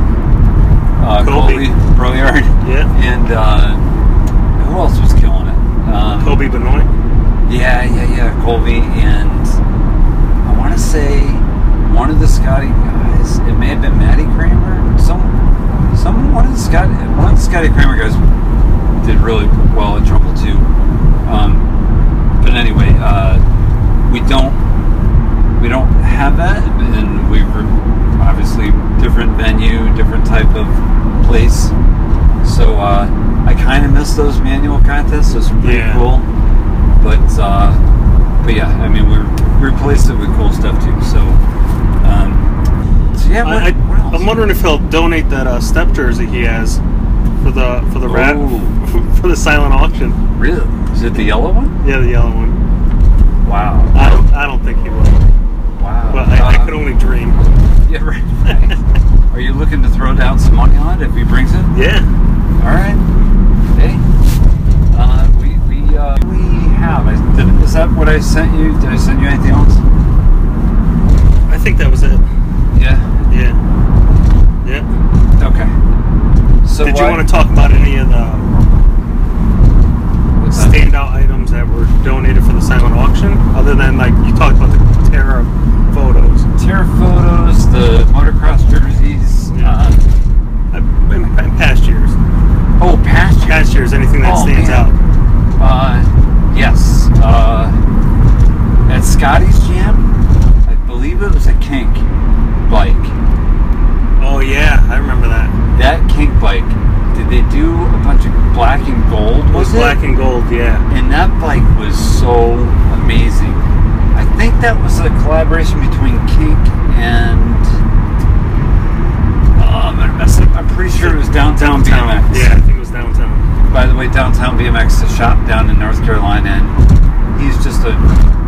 uh, Colby. Colby Broyard, Yeah. and uh, who else was killing it? Um, Kobe Benoit. yeah, yeah, yeah, Colby, and I want to say one of the Scotty guys. It may have been Matty Kramer. Some, some one of the Scotty, one of the Scotty Kramer guys did really well at Trumbull too. Um, but anyway, uh, we don't we don't have that, and we were obviously different venue, different type of place. So uh, I kind of miss those manual contests. Those are pretty Yeah. cool. but uh, but yeah, I mean we replaced it with cool stuff too. So yeah, what, I, what else? I, am wondering if he'll donate that uh, step jersey he has for the for the rat for the silent auction. really is it the yellow one? Yeah, the yellow one. Wow, I don't I don't think he will, wow. but I, I Uh, could only dream. yeah, right. right. Are you looking to throw down some money on it if he brings it? Yeah. All right. Hey. Uh, we we uh, we have. I, did, is that what I sent you? Did I send you anything else? I think that was it. Yeah. Yeah. Yeah. Okay. So Did you want to talk about any of the standout items that were donated for the silent auction? Other than like you talked about the Terra photos. Terra photos, the motocross jerseys. Yeah. Uh, Uh, In, in past years. oh, past years. Past years, anything that Oh, stands man. out. Uh, yes. Uh, at Scotty's Jam, I believe it was a kink bike. Oh yeah, I remember that. That kink bike. Did they do a bunch of black and gold? It was Was it? black and gold, yeah. And that bike was so amazing. I think that was a collaboration between Kink and. Oh, I'm gonna mess up. I'm pretty sure it was Downtown, BMX. Yeah, I think it was downtown. By the way, Downtown BMX is a shop down in North Carolina, and he's just a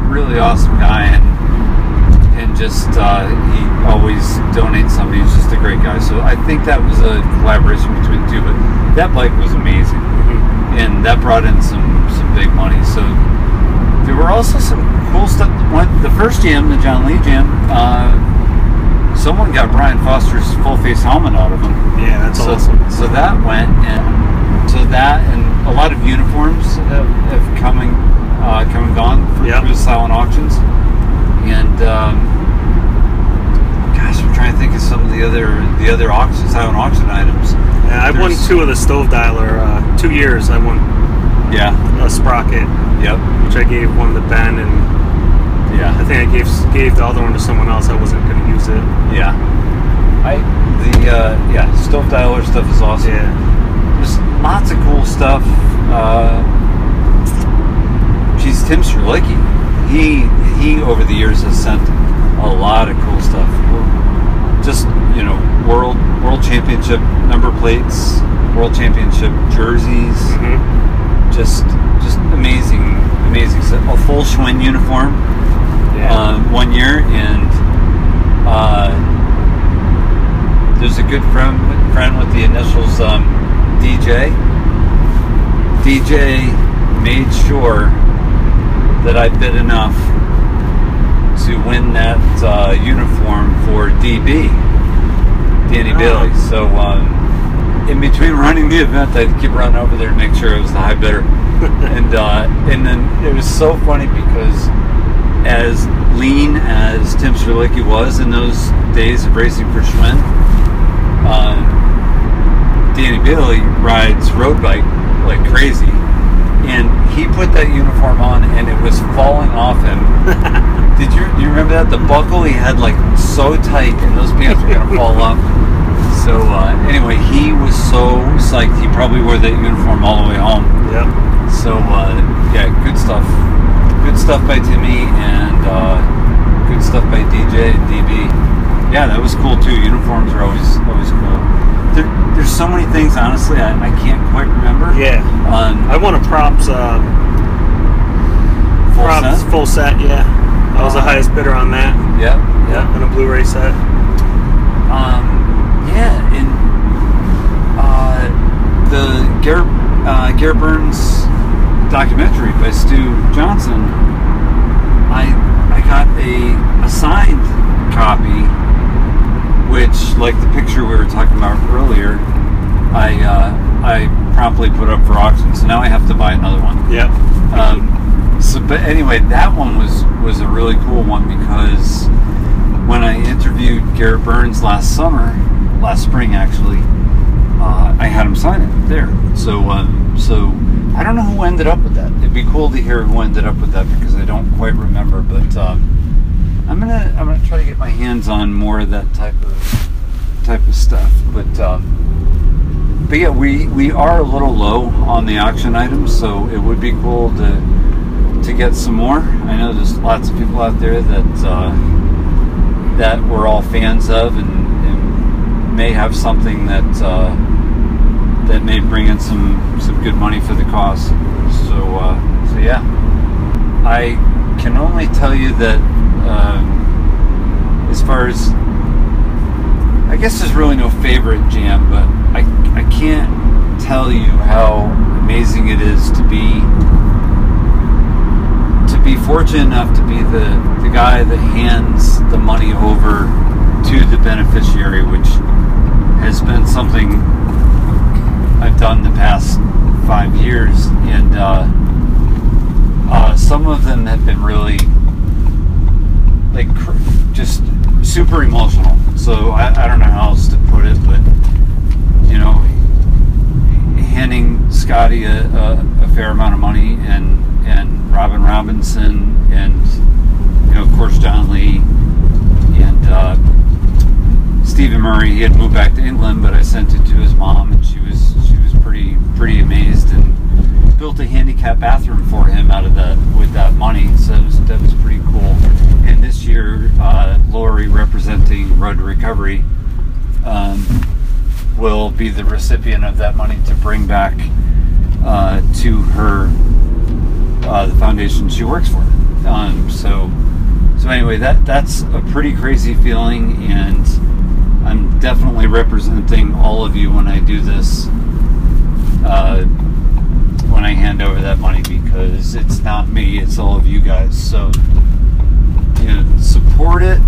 really awesome guy, and and just uh, he always donates something. He's just a great guy. So I think that was a collaboration between the two. But that bike was amazing and that brought in some some big money. So there were also some cool stuff. One, the first jam, the John Lee jam, uh, someone got Brian Foster's full face helmet out of him. Yeah, that's so, awesome. So that went, and so that and a lot of uniforms have, have coming uh, come and gone for, Yep. through the silent auctions. And um, gosh, I'm trying to think of some of the other the other auction silent auction items. Yeah, I won two of the stove dialer. Uh, two years I won Yeah. a sprocket, Yep. which I gave one to Ben, and yeah, I think I gave gave the other one to someone else. I wasn't going to use it. Yeah. I the uh, yeah stove dialer stuff is awesome. Yeah. There's lots of cool stuff. Uh, geez, Tim Strzelecki, he he over the years has sent a lot of cool stuff. Just you know, world world championship number plates, world championship jerseys, hmm just just amazing, amazing stuff. A full Schwinn uniform Yeah. um, one year, and uh, there's a good friend friend with the initials um, DJ. DJ made sure that I bid enough to win that uh, uniform for DB, Danny Oh. Bailey. So um, in between running the event, I'd keep running over there to make sure it was the high bidder. and uh, and then it was so funny because as lean as Tim Strzelecki was in those days of racing for Schwinn, uh, Danny Bailey rides road bike like crazy, and he put that uniform on, and it was falling off him. Did you you remember that the buckle he had like so tight, and those pants were gonna fall off? So uh, anyway, he was so psyched. He probably wore that uniform all the way home. Yep. So uh, yeah, good stuff. Good stuff by Timmy and uh, good stuff by DJ and DB. Yeah, that was cool too. Uniforms are always always cool. There, there's so many things. Honestly, I, I can't quite remember. Yeah. On I won a props. Uh, full props set? full set. Yeah. I was the Uh, highest bidder on that. Yeah, yeah. And a Blu-ray set. Um, yeah, and uh, the Garrett, uh, Garrett Burns documentary by Stu Johnson, I I got a, a signed copy, which, like the picture we were talking about earlier, I uh, I promptly put up for auction. So now I have to buy another one. Yep. Um, so, but anyway, that one was was a really cool one because when I interviewed Garrett Burns last summer, last spring actually, uh, I had him sign it there. So, um, so I don't know who ended up with that. It'd be cool to hear who ended up with that because I don't quite remember. But um, I'm gonna I'm gonna try to get my hands on more of that type of type of stuff. But um, but yeah, we we are a little low on the auction items, so it would be cool to to get some more. I know there's lots of people out there that uh, that we're all fans of, and, may have something that uh, that may bring in some some good money for the cause. So uh, so yeah, I can only tell you that um, as far as I guess there's really no favorite jam, but I I can't tell you how amazing it is to be to be fortunate enough to be the, the guy that hands the money over to the beneficiary, which has been something I've done the past five years, and uh, uh, some of them have been really like just super emotional. So I, I don't know how else to put it, but you know, handing Scotty a, a, a fair amount of money and and Robin Robinson and you know of course John Lee and uh, Stephen Murray. He had moved back to England, but I sent it to his mom, and she pretty pretty amazed and built a handicap bathroom for him out of that with that money. So that was, that was pretty cool. And this year, uh, Lori representing Road to Recovery. Um, will be the recipient of that money to bring back uh, to her uh, the foundation she works for. Um, so, so anyway, that that's a pretty crazy feeling, and I'm definitely representing all of you when I do this. Uh, when I hand over that money, because it's not me; it's all of you guys. So, you know, support it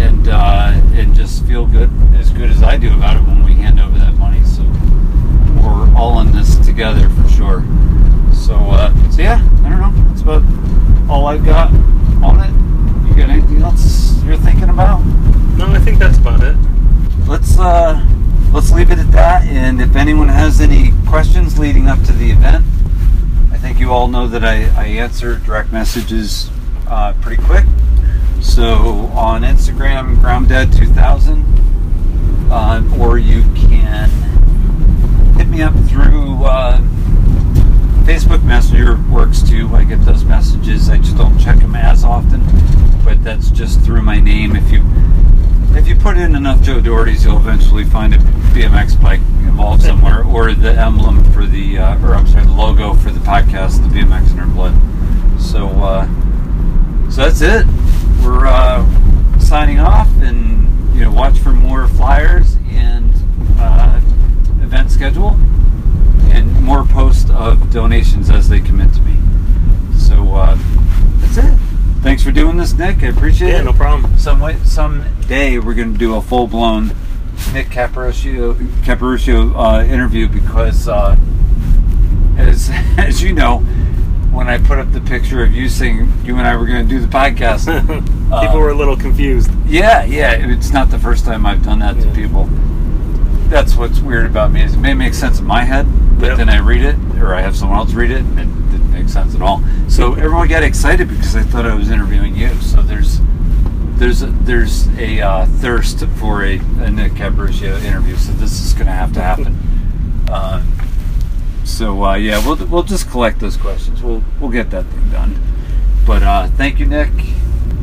and uh, and just feel good as good as I do about it when we hand over that money. So we're all in this together for sure. So uh, so yeah, I don't know. That's about all I've got on it. You got anything else you're thinking about? No, I think that's about it. Let's uh, let's leave it at that. And if anyone has any questions leading up to the event, I think you all know that I, I answer direct messages uh, pretty quick. So on Instagram, Gromdad2000, uh, or you can hit me up through uh, Facebook Messenger. Works too. I get those messages. I just don't check them as often, but that's just through my name. If you if you put in enough Joe Doherty's, you'll eventually find a BMX bike involved somewhere, or the emblem for the, uh, or I'm sorry, the logo for the podcast, the BMX in Our Blood. So, uh, so that's it. We're uh, signing off, and you know, watch for more flyers and uh, event schedule, and more posts of donations as they come in to me. So uh, that's it. Thanks for doing this, Nick. I appreciate Yeah, it. Yeah, no problem. Some way, someday we're going to do a full blown Nick Caporuscio, Caporuscio uh, interview because, uh, as as you know, when I put up the picture of you saying you and I were going to do the podcast, uh, People were a little confused. yeah, yeah, it's not the first time I've done that to people. That's what's weird about me is it may make sense in my head, but Yep. then I read it or I have someone else read it and it didn't make sense at all. So everyone got excited because I thought I was interviewing you. So there's there's a, there's a uh, thirst for a, a Nick Caporuscio interview. So this is going to have to happen. Um, so uh, yeah, we'll we'll just collect those questions. We'll we'll get that thing done. But uh, thank you, Nick.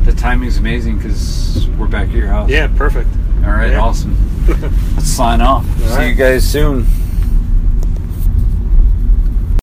The timing's amazing because we're back at your house. Yeah, perfect. All right, Yeah. awesome. Let's sign off. All See right. you guys soon.